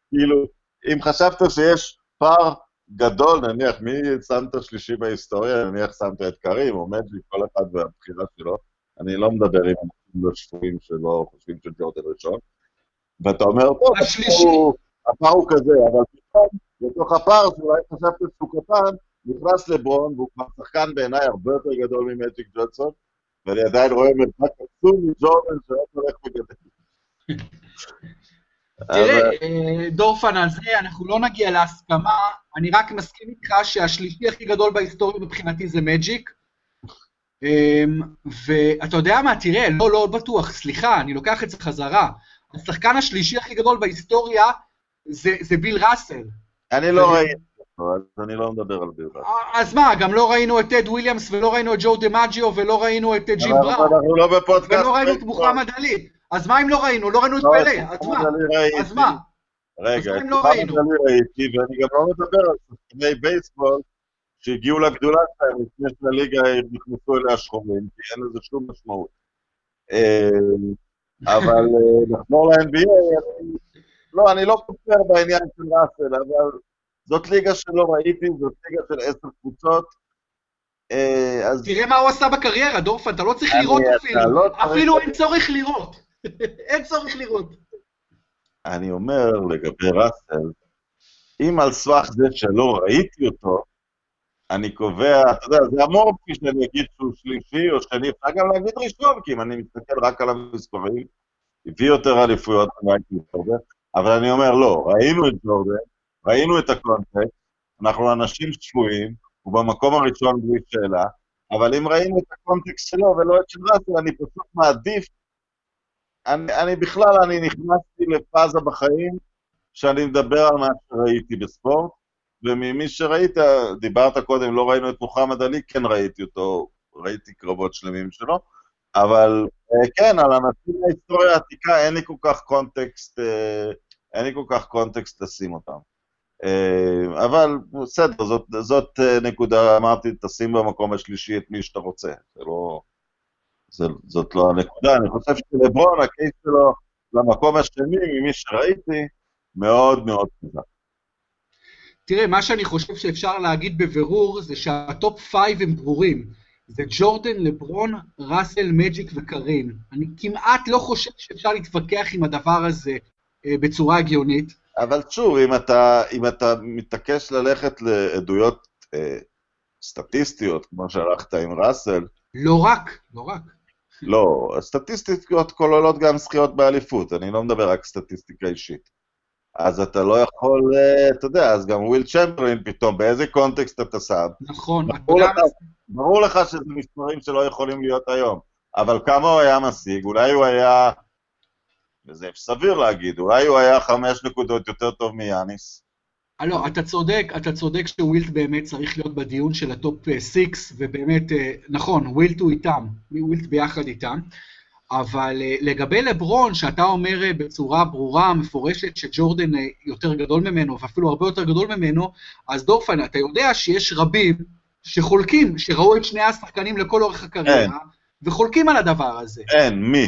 כאילו, אם חשבת שיש פער גדול, נניח, מי שמת שלישי בהיסטוריה? נניח שמת את קרים או מג'י, כל אחד והבחירה שלו. אני לא מדבר עם אנשים לא שפויים שלא חושבים שג'ורדן ראשון. ואתה אומר, טוב, הפער הוא כזה, אבל פתאום, בתוך הפער שאולי חשבת שהוא קטן, נכנס לברון, והוא כבר שחקן בעיניי הרבה יותר גדול ממג'יק ג'ונסון, ואני עדיין רואה מרחק עצום מג'ורדן שעוד הולך וגדל. תראה, אה, דורפן, על זה אנחנו לא נגיע להסכמה, אני רק מסכים איתך שהשלישי הכי גדול בהיסטוריה מבחינתי זה מג'יק, ואתה יודע מה, תראה, לא, לא בטוח, סליחה, אני לוקח את זה חזרה. השחקן השלישי הכי גדול בהיסטוריה זה, זה ביל ראסל. אני לא ראיתי אותו, אז אני לא מדבר על ביל ראסל. אז מה, גם לא ראינו את טד וויליאמס, ולא ראינו את ג'ו דימאג'יו, ולא ראינו את ג'ים בראון. אנחנו לא בפודקאסט. ולא ראינו את מוחמד עלי. אז מה אם לא ראינו? לא ראינו את לא, פלה, אז מה? אז מה? רגע, את מוחמד עלי ראיתי, ואני גם לא מדבר על שחקני בייסבול שהגיעו לגדולה שלהם לפני שהליגה נכנסו אליה שחורים, כי אין לזה שום משמעות. אה, אבל אה, נחזור ל-NBA, לא, אני לא כופר בעניין של ראסל, אבל זאת ליגה שלא ראיתי, זאת ליגה של עשר קבוצות. אה, אז... תראה מה הוא עשה בקריירה, דורפן, אתה לא צריך לראות אפילו, לא אפילו אין צורך לראות. (laughs) אין צורך לראות. אני אומר לגבי ראסל, אם על סמך זה שלא ראיתי אותו, אני קובע, אתה יודע, זה אמורפי שאני אגיד שהוא שלישי או שני, אפשר גם להגיד ראשון, כי אם אני מסתכל רק על המספרים, הביא יותר אליפויות אבל אני אומר, לא, ראינו את ג'ורדן, ראינו את הקונטקסט, אנחנו אנשים שפויים, הוא במקום הראשון בלי שאלה, אבל אם ראינו את הקונטקסט שלו ולא את של ראסל, אני פשוט מעדיף, אני, אני בכלל, אני נכנסתי לפאזה בחיים שאני מדבר על מה שראיתי בספורט, וממי שראית, דיברת קודם, לא ראינו את מוחמד עלי, כן ראיתי אותו, ראיתי קרבות שלמים שלו, אבל אה, כן, על אנשים מההיסטוריה העתיקה אין לי כל כך קונטקסט, אה, אין לי כל כך קונטקסט לשים אותם. אה, אבל בסדר, זאת, זאת נקודה, אמרתי, תשים במקום השלישי את מי שאתה רוצה, זה לא... זה, זאת לא הנקודה, אני חושב שלברון, ה case שלו למקום השני, ממי שראיתי, מאוד מאוד חזק. תראה, מה שאני חושב שאפשר להגיד בבירור זה שה top five הם ברורים. זה ג'ורדן, לברון, ראסל, מג'יק וקרים. אני כמעט לא חושב שאפשר להתווכח עם הדבר הזה אה, בצורה הגיונית. אבל שוב, אם אתה, אם אתה מתעקש ללכת לעדויות אה, סטטיסטיות, כמו שהלכת עם ראסל... לא רק, לא רק. לא, סטטיסטיקות כוללות גם זכיות באליפות, אני לא מדבר רק סטטיסטיקה אישית. אז אתה לא יכול, אה, אתה יודע, אז גם וויל צ'מברלין פתאום, באיזה קונטקסט אתה שם? נכון. ברור, לך, ברור לך שזה מספרים שלא יכולים להיות היום, אבל כמה הוא היה משיג? אולי הוא היה, וזה סביר להגיד, אולי הוא היה חמש נקודות יותר טוב מיאניס. אה, לא, אתה צודק, אתה צודק שווילט באמת צריך להיות בדיון של ה top 6, אה, ובאמת, נכון, ווילט הוא איתם, ווילט ביחד איתם, אבל לגבי לברון, שאתה אומר בצורה ברורה, מפורשת, שג'ורדן יותר גדול ממנו, ואפילו הרבה יותר גדול ממנו, אז דורפן, אתה יודע שיש רבים שחולקים, שראו את שני השחקנים לכל אורך הקריירה, וחולקים על הדבר הזה. אין, מי?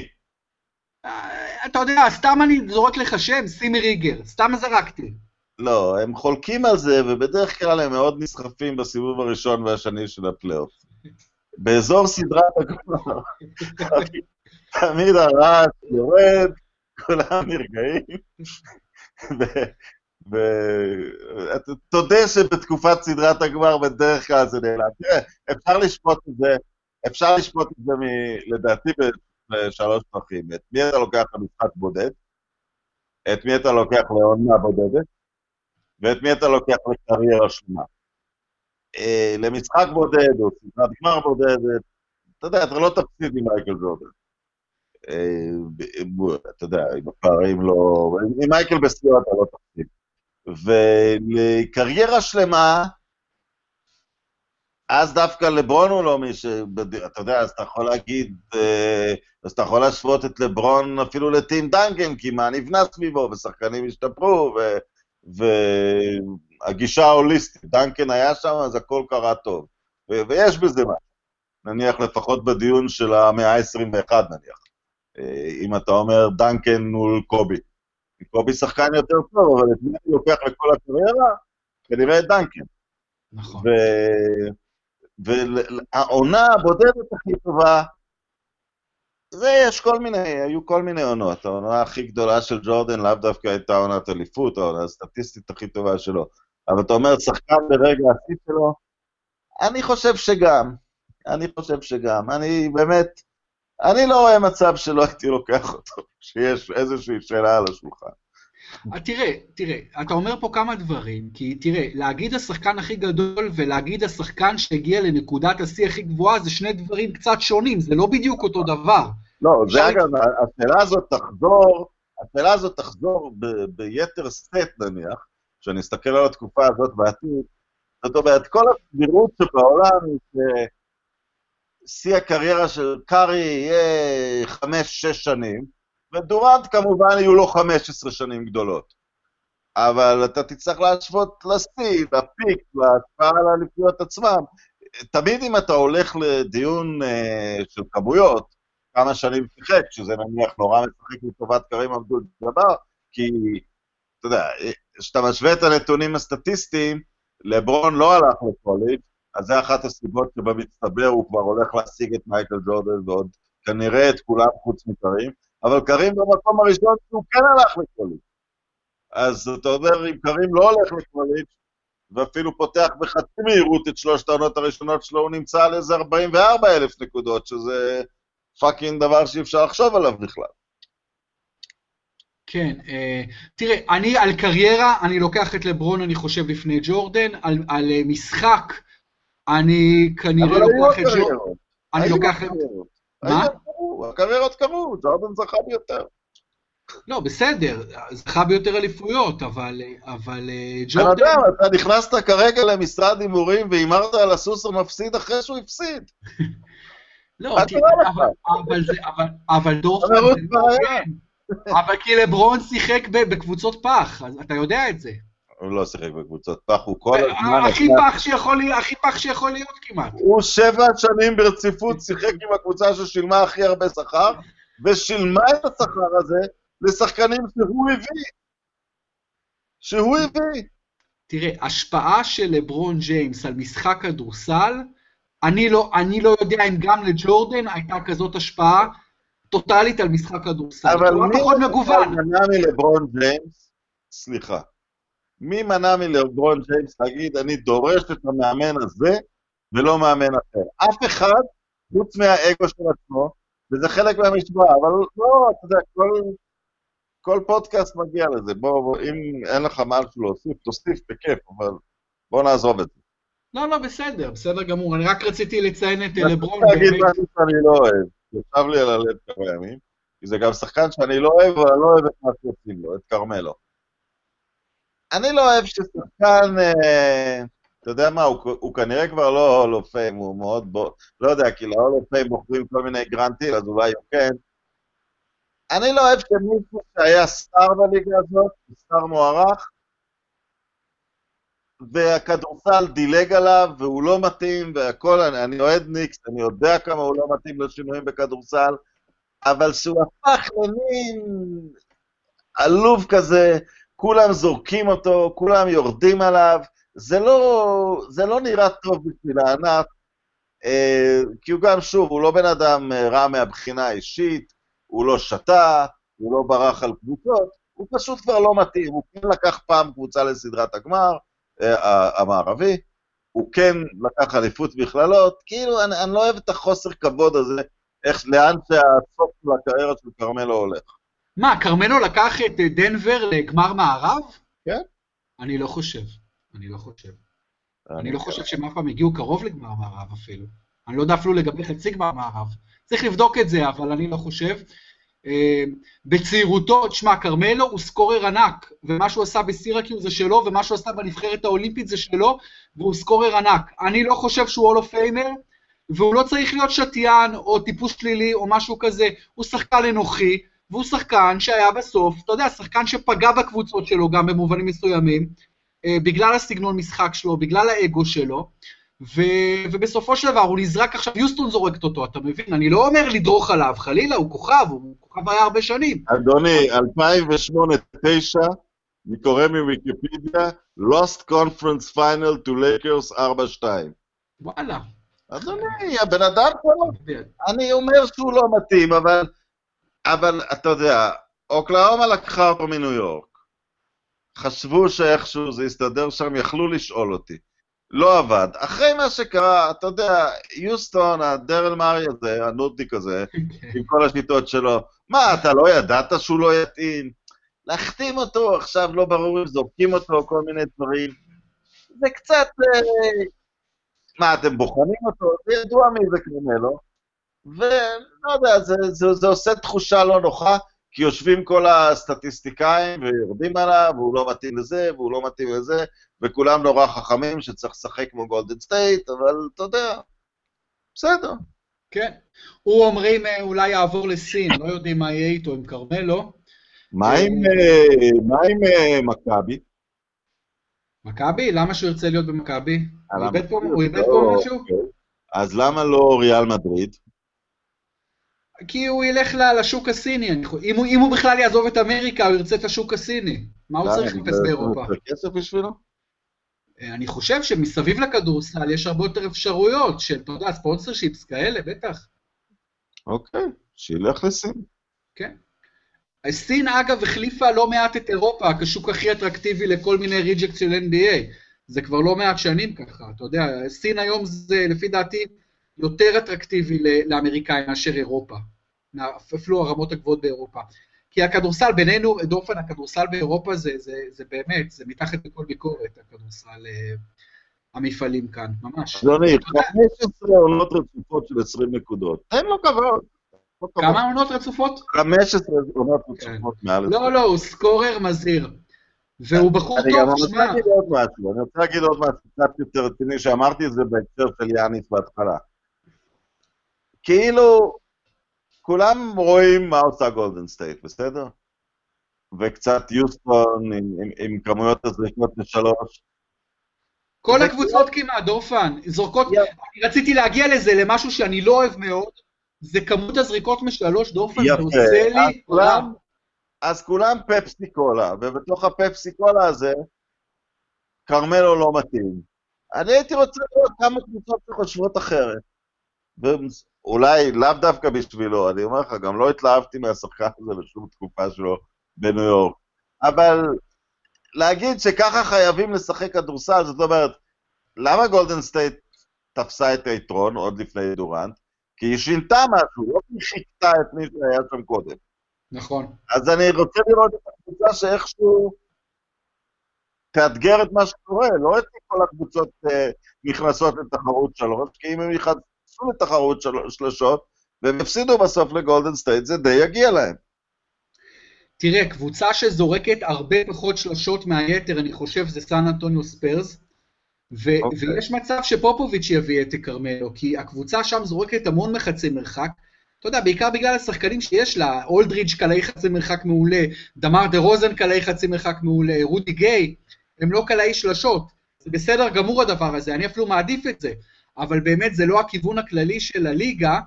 אתה יודע, סתם אני זורק לך שם, סימי ריגר, סתם זרקתי. לא, הם חולקים על זה, ובדרך כלל הם מאוד נסחפים בסיבוב הראשון והשני של הפלייאוף. באזור סדרת הגמר, תמיד הרעש יורד, כולם נרגעים, ותודה שבתקופת סדרת הגמר בדרך כלל זה נעלם. תראה, אפשר לשפוט את זה, אפשר לשפוט את זה, לדעתי, בשלוש דרכים. את מי אתה לוקח למשחק בודד? את מי אתה לוקח לעונה בודדת? ואת מי אתה לוקח לקריירה שלמה. אה, למשחק בודד או סדרת גמר בודדת, אתה יודע, אתה לא תפסיד עם מייקל ג'ורדן. אה, אתה יודע, עם הפערים לא... עם מייקל בסיוע אתה לא תפסיד. ולקריירה שלמה, אז דווקא לברון הוא לא מי ש... אתה יודע, אז אתה יכול להגיד, אה, אז אתה יכול להשוות את לברון אפילו לטים דנקן, כי מה נבנה סביבו, ושחקנים השתפרו, ו... והגישה ההוליסטית, דנקן היה שם, אז הכל קרה טוב. ו- ויש בזה מה. נניח לפחות בדיון של המאה ה-21 נניח. אם אתה אומר דנקן מול קובי. קובי שחקן יותר טוב, אבל את מי אני לוקח לכל הקריירה? כנראה את דנקן. נכון. והעונה הבודדת הכי טובה זה, יש כל מיני, היו כל מיני עונות. העונה הכי גדולה של ג'ורדן לאו דווקא הייתה עונת אליפות, העונה הסטטיסטית הכי טובה שלו. אבל אתה אומר, שחקן ברגע השיא שלו? אני חושב שגם. אני חושב שגם. אני באמת, אני לא רואה מצב שלא הייתי לוקח אותו, שיש איזושהי שאלה על השולחן. אה, תראה, תראה, אתה אומר פה כמה דברים, כי תראה, להגיד השחקן הכי גדול ולהגיד השחקן שהגיע לנקודת השיא הכי גבוהה זה שני דברים קצת שונים, זה לא בדיוק אותו דבר. לא, זה אגב, השאלה הזאת תחזור, השאלה הזאת תחזור ב- ביתר סט נניח, כשאני אסתכל על התקופה הזאת בעתיד, זאת אומרת, כל הסבירות שבעולם היא ששיא הקריירה של קארי יהיה חמש-שש שנים, ודורנט כמובן יהיו לו 15 שנים גדולות. אבל אתה תצטרך להשוות לשיא, לפיק, להשפעה על האליפויות עצמם. תמיד אם אתה הולך לדיון uh, של כמויות, כמה שנים שיחק, שזה נניח נורא משחק לטובת קרים אבדול ג'אבר, כי, אתה יודע, כשאתה משווה את הנתונים הסטטיסטיים, לברון לא הלך לקוליג', אז זה אחת הסיבות שבמצטבר הוא כבר הולך להשיג את מייקל ג'ורדן ועוד כנראה את כולם חוץ מקרים, אבל קרים במקום הראשון שהוא כן הלך לקוליג'. אז אתה אומר, אם קרים לא הולך לקוליג', ואפילו פותח בחצי מהירות את שלושת העונות הראשונות שלו, הוא נמצא על איזה 44 אלף נקודות, שזה fucking דבר שאי אפשר לחשוב עליו בכלל. כן, אה, תראה, אני על קריירה, אני לוקח את לברון, אני חושב, לפני ג'ורדן, על, על אה, משחק, אני כנראה לוקח את ג'ורדן, אני לוקח את... מה? הקריירות קרו, ג'ורדן זכה ביותר. לא, בסדר, זכה ביותר אליפויות, אבל, אבל אה, בן ג'ורדן... אדם, אתה נכנסת כרגע למשרד הימורים והימרת על הסוס המפסיד אחרי שהוא הפסיד. לא? אבל, אבל, זה, אבל, אבל דורפמן אבל לא היה. הוגן. אבל כי לברון שיחק בקבוצות פח, אתה יודע את זה. הוא לא שיחק בקבוצות פח, הוא כל הזמן... הכי פח שיכול להיות, הכי פח שיכול להיות כמעט. הוא שבע שנים ברציפות שיחק עם הקבוצה ששילמה הכי הרבה שכר, ושילמה את השכר הזה לשחקנים שהוא הביא. שהוא הביא. תראה, השפעה של לברון ג'יימס על משחק כדורסל, אני לא, אני לא יודע אם גם לג'ורדן הייתה כזאת השפעה טוטאלית על משחק כדורסל. אבל מי פחות מגוון. מנע מלברון ג'יימס, סליחה, מי מנע מלברון ג'יימס להגיד, אני דורש את המאמן הזה ולא מאמן אחר? אף אחד, חוץ מהאגו של עצמו, וזה חלק מהמשוואה, אבל לא, אתה יודע, כל, כל פודקאסט מגיע לזה. בוא, בוא, אם אין לך משהו להוסיף, תוסיף בכיף, אבל בוא נעזוב את זה. לא, לא, בסדר, בסדר גמור. אני רק רציתי לציין את אה, אני לברון. רוצה להגיד. משהו שאני לא אוהב, ישב לי על הלב כמה ימים, כי זה גם שחקן שאני לא אוהב, אבל אני לא אוהב את מה שעושים לו, את כרמלו. אני לא אוהב ששחקן, אה, אתה יודע מה, הוא, הוא כנראה כבר לא הול אוף פיים, הוא מאוד בו, לא יודע, כי להול אוף מוכרים כל מיני גרנטים, אז אולי הוא כן. אני לא אוהב שמישהו שהיה סטאר בליגה הזאת, סטאר מוערך, והכדורסל דילג עליו, והוא לא מתאים, והכל, אני, אני אוהד ניקס, אני יודע כמה הוא לא מתאים לשינויים בכדורסל, אבל שהוא הפך למין עלוב כזה, כולם זורקים אותו, כולם יורדים עליו, זה לא, זה לא נראה טוב בשביל הענף, אה, כי הוא גם, שוב, הוא לא בן אדם אה, רע מהבחינה האישית, הוא לא שתה, הוא לא ברח על קבוצות, הוא פשוט כבר לא מתאים, הוא כן לקח פעם קבוצה לסדרת הגמר, אה, המערבי, הוא כן לקח אליפות מכללות, כאילו, אני, אני לא אוהב את החוסר כבוד הזה, איך, לאן שהסוף של הקריירה של כרמלו הולך. מה, כרמנו לקח את אה, דנבר לגמר מערב? כן. אני לא חושב. אני לא חושב. אני לא חושב שהם אף פעם הגיעו קרוב לגמר מערב אפילו. אני לא יודע אפילו לגבי חצי גמר מערב. צריך לבדוק את זה, אבל אני לא חושב. אה, בצעירותו, תשמע, כרמלו הוא סקורר ענק, ומה שהוא עשה בסירקיו זה שלו, ומה שהוא עשה בנבחרת האולימפית זה שלו, והוא סקורר ענק. אני לא חושב שהוא הולו פיימר, והוא לא צריך להיות שתיין, או טיפוס שלילי, או משהו כזה. הוא שחקן אנוכי, והוא שחקן שהיה בסוף, אתה יודע, שחקן שפגע בקבוצות שלו גם במובנים מסוימים, אה, בגלל הסגנון משחק שלו, בגלל האגו שלו, ו, ובסופו של דבר הוא נזרק עכשיו, יוסטון זורקת אותו, אתה מבין? אני לא אומר לדרוך עליו, חלילה, הוא כוכב, הוא כוכב היה הרבה שנים. אדוני, 2008-2009, אני קורא מוויקיפדיה, Lost Conference Final to Lakers 4-2. וואלה. אדוני, הבן אדם פה, אני אומר שהוא לא מתאים, אבל, אבל אתה יודע, אוקלאומה לקחה אותו מניו יורק. חשבו שאיכשהו זה יסתדר שם, יכלו לשאול אותי. לא עבד. אחרי מה שקרה, אתה יודע, יוסטון, הדרל מארי הזה, הנודניק הזה, עם כל השיטות שלו, מה, אתה לא ידעת שהוא לא יתאים? להחתים אותו, עכשיו לא ברור אם זורקים אותו, כל מיני דברים. זה קצת... אה, מה, אתם בוחנים אותו? זה ידוע מי זה כרמלו. ולא יודע, זה, זה, זה עושה תחושה לא נוחה, כי יושבים כל הסטטיסטיקאים ויורדים עליו, והוא לא מתאים לזה, והוא לא מתאים לזה, וכולם נורא חכמים שצריך לשחק כמו גולדן סטייט, אבל אתה יודע, בסדר. כן. הוא אומרים אה, אולי יעבור לסין, לא יודעים מה יהיה איתו עם כרמלו. מה עם, אה, עם אה, מכבי? מכבי? למה שהוא ירצה להיות במכבי? הוא? איבד פה- לא, משהו? אוקיי. אז למה לא ריאל מדריד? כי הוא ילך לשוק הסיני, אם הוא- אם הוא בכלל יעזוב את אמריקה, הוא ירצה את השוק הסיני. מה הוא צריך? לחפש זה- באירופה? זה כסף בשבילו? אה, אני חושב שמסביב לכדורסל יש הרבה יותר אפשרויות של, אתה יודע, ספונסר שיפס כאלה, בטח. אוקיי, שילך לסין. כן. סין, אגב, החליפה לא מעט את אירופה כשוק הכי אטרקטיבי לכל מיני ריג'קט של NBA. זה כבר לא מעט שנים ככה, אתה יודע, סין היום זה, לפי דעתי, יותר אטרקטיבי לאמריקאים מאשר אירופה. אפילו הרמות הגבוהות באירופה. כי הכדורסל, בינינו, דורפן, הכדורסל באירופה זה, זה, זה באמת, זה מתחת לכל ביקורת, הכדורסל, אה, המפעלים כאן, ממש. אדוני, 15 עונות רצופות של 20 נקודות. תן לו כבוד. כמה עונות רצופות? 15 עונות רצופות מעל... לא, לא, הוא scorer מזהיר. והוא בחור טוב, שמע. אני גם. רוצה להגיד עוד משהו, אני רוצה להגיד עוד משהו קצת יותר רציני, שאמרתי את זה בהקשר של יאניס בהתחלה. כאילו, כולם רואים מה עושה גולדן סטייט, בסדר? וקצת יוסטון עם, עם, עם כמויות הזריקות לשלוש. כל הקבוצות כמעט, דורפן, זורקות. אני רציתי להגיע לזה, למשהו שאני לא אוהב מאוד, זה כמות הזריקות משלוש, דורפן, זה. עושה לי רע. כולם, אז כולם פפסי קולה, ובתוך הפפסי קולה הזה, כרמלו לא מתאים. אני הייתי רוצה לראות כמה קבוצות שחושבות אחרת. ואולי לאו דווקא בשבילו, אני אומר לך, גם לא התלהבתי מהשחקן הזה לשום תקופה שלו בניו יורק. אבל להגיד שככה חייבים לשחק כדורסל, זאת אומרת, למה גולדן סטייט תפסה את היתרון עוד לפני דורנט? כי היא שינתה משהו, לא כי היא חיכתה את מי שהיה שם קודם. נכון. אז אני רוצה לראות את הקבוצה שאיכשהו תאתגר את מה שקורה, לא את כל הקבוצות אה, נכנסות לתחרות שלוש, כי אם הם ייכנסו לתחרות של... שלושות, והם יפסידו בסוף לגולדן סטייט, זה די יגיע להם. תראה, קבוצה שזורקת הרבה פחות שלשות מהיתר, אני חושב, זה סן אנטוניו ספיירס, ו- אוקיי. ויש מצב שפופוביץ' יביא את כרמלו, כי הקבוצה שם זורקת המון מחצי מרחק, אתה יודע, בעיקר בגלל השחקנים שיש לה, אולדריץ' קלעי חצי מרחק מעולה, דמר דה רוזן קלעי חצי מרחק מעולה, רודי גיי, הם לא קלעי שלשות. זה בסדר גמור הדבר הזה, אני אפילו מעדיף את זה, אבל באמת זה לא הכיוון הכללי של הליגה,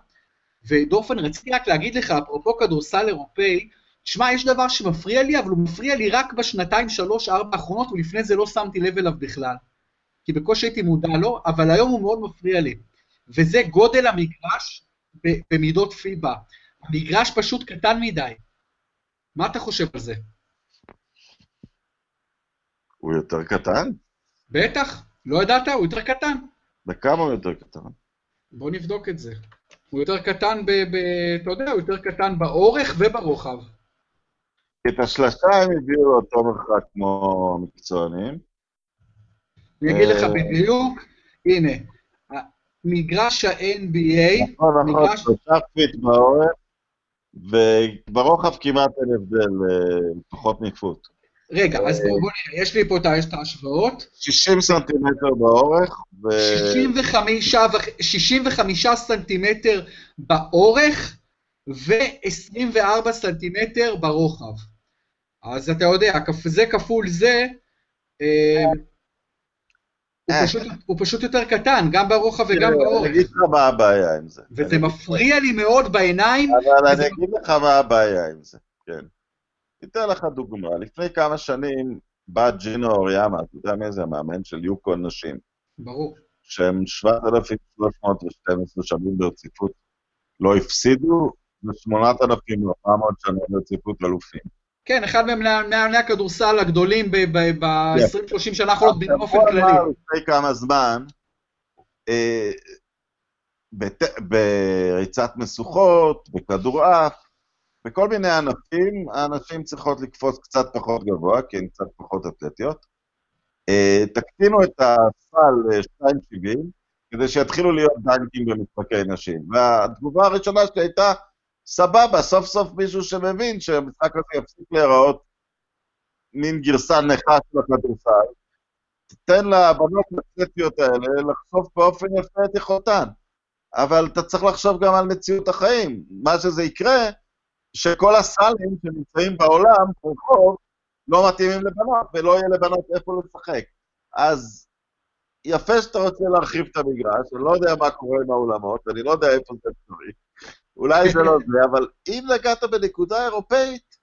ודורפן, רציתי רק להגיד לך, אפרופו כדורסל אירופאי, תשמע, יש דבר שמפריע לי, אבל הוא מפריע לי רק בשנתיים, שלוש, ארבע האחרונות, ולפני זה לא שמתי לב אליו בכלל. כי בקושי הייתי מודע לו, אבל היום הוא מאוד מפריע לי. וזה גודל המגרש במידות פיבה. המגרש פשוט קטן מדי. מה אתה חושב על זה? הוא יותר קטן? בטח, לא ידעת? הוא יותר קטן. בכמה הוא יותר קטן? בוא נבדוק את זה. הוא יותר קטן ב... ב אתה יודע, הוא יותר קטן באורך וברוחב. את השלושה הם הביאו לאותו מרחק כמו המקצוענים. אני אגיד לך אה. בדיוק, הנה, מגרש ה-NBA, נכון, נכון, שלושה feet באורך, וברוחב כמעט אין הבדל, אה, פחות מ foot. רגע, אז בוא בוא נראה, יש לי פה את ההשוואות. 60 סנטימטר באורך, ו... 65 וח- 65 סנטימטר באורך ו-24 סנטימטר ברוחב. אז אתה יודע, זה כפול זה, אה, הוא אה. פשוט- הוא פשוט יותר קטן, גם ברוחב וגם אני באורך. אגיד לך מה הבעיה עם זה. וזה אני- מפריע לי מאוד בעיניים. אבל אני אגיד לך מה הבעיה עם זה, כן. אתן לך דוגמה, לפני כמה שנים בא ג'ינו אוריאמה, אתה יודע מי זה? המאמן של יוקון נשים, ברור. שהם 7,312 שנים ברציפות לא הפסידו, ו-8,400 שנים ברציפות אלופים. כן, אחד ממאמני הכדורסל הגדולים ב-20-30 שנה האחרונות באופן כללי. לפני כמה זמן, אה, בריצת משוכות, בכדורעף, בכל מיני ענפים, הנשים צריכות לקפוץ קצת פחות גבוה, כי הן קצת פחות אתלטיות. אה, תקטינו את הסל ל-2.70, כדי שיתחילו להיות דנקים במשחקי נשים. והתגובה הראשונה שלי הייתה, סבבה, סוף סוף מישהו שמבין שהמשחק הזה יפסיק להיראות מין גרסה נכה של הכדורסל. תן לבנות האתלטיות האלה לחשוף באופן יפה את יכולתן. אבל אתה צריך לחשוב גם על מציאות החיים. מה שזה יקרה, שכל הסלים שנמצאים בעולם, ברחוב, לא מתאימים לבנות, ולא יהיה לבנות איפה לשחק. אז יפה שאתה רוצה להרחיב את המגרש, אני לא יודע מה קורה עם האולמות, אני לא יודע איפה זה אפשרי. אולי זה לא (laughs) זה, אבל אם נגעת בנקודה אירופאית,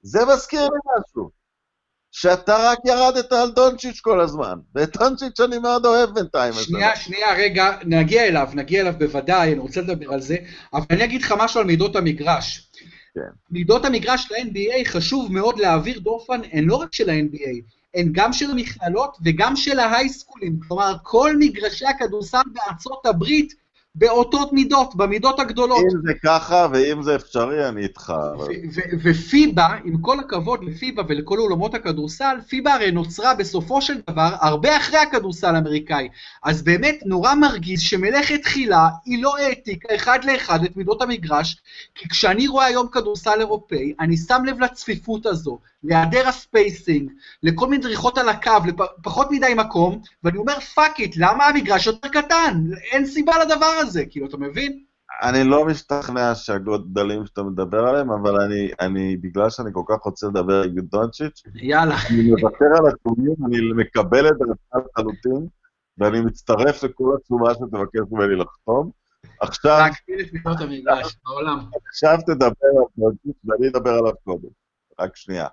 זה מזכיר לי משהו. שאתה רק ירדת על דונצ'יץ' כל הזמן. ואת דונצ'יץ' אני מאוד אוהב בינתיים. שנייה, שנייה, רגע, נגיע אליו, נגיע אליו בוודאי, אני רוצה לדבר על זה, אבל אני אגיד לך משהו על מידות המגרש. כן. מידות המגרש ל-NBA חשוב מאוד להעביר דופן, הן לא רק של ה-NBA, הן גם של המכללות וגם של ההייסקולים. כלומר, כל מגרשי הכדורסל בארצות הברית באותות מידות, במידות הגדולות. אם זה ככה ואם זה אפשרי, אני איתך. ופיבה, עם כל הכבוד לפיבה ולכל אולמות הכדורסל, פיבה הרי נוצרה בסופו של דבר הרבה אחרי הכדורסל האמריקאי. אז באמת נורא מרגיז שמלאכת תחילה היא לא העתיקה אחד לאחד את מידות המגרש, כי כשאני רואה היום כדורסל אירופאי, אני שם לב לצפיפות הזו, להיעדר ה spacing, לכל מיני דריכות על הקו, לפחות מדי מקום, ואני אומר fuck it, למה המגרש יותר קטן? אין סיבה לדבר הזה, כאילו, אתה מבין? אני לא משתכנע שהגודלים שאתה מדבר עליהם, אבל אני, אני, בגלל שאני כל כך רוצה לדבר עם דונצ'יץ', יאללה. אני מוותר על התחומים, אני מקבל את זה לחלוטין, ואני מצטרף לכל עצומה שתבקש ממני לחתום. עכשיו... להקטין את מידות המגרש בעולם. עכשיו תדבר על דונצ'יץ' ואני אדבר עליו קודם. רק שנייה.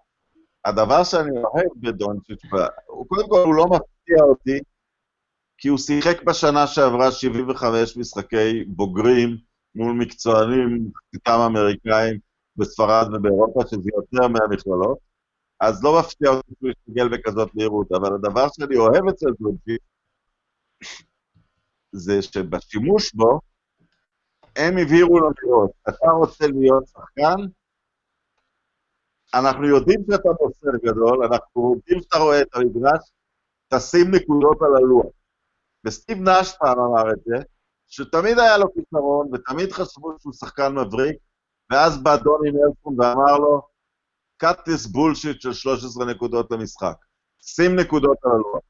הדבר שאני אוהב בדונצ'יץ', קודם כל הוא לא מפתיע אותי, כי הוא שיחק בשנה שעברה 75 משחקי בוגרים מול מקצוענים, חלקם אמריקאים בספרד ובאירופה, שזה יותר מהמכללות, אז לא מפתיע אותי שהוא יסתגל בכזאת מהירות, אבל הדבר שאני אוהב אצל דונצ'יץ' זה שבשימוש בו, הם הבהירו לו לראות, אתה רוצה להיות שחקן, אנחנו יודעים שאתה מוסר גדול, אנחנו יודעים שאתה רואה את המגרש, תשים נקודות על הלוח. וסטיב נאש פעם אמר את זה, שתמיד היה לו פתרון, ותמיד חשבו שהוא שחקן מבריק, ואז בא דוני נלסון ואמר לו, cut this bullshit של 13 נקודות למשחק. שים נקודות על הלוח.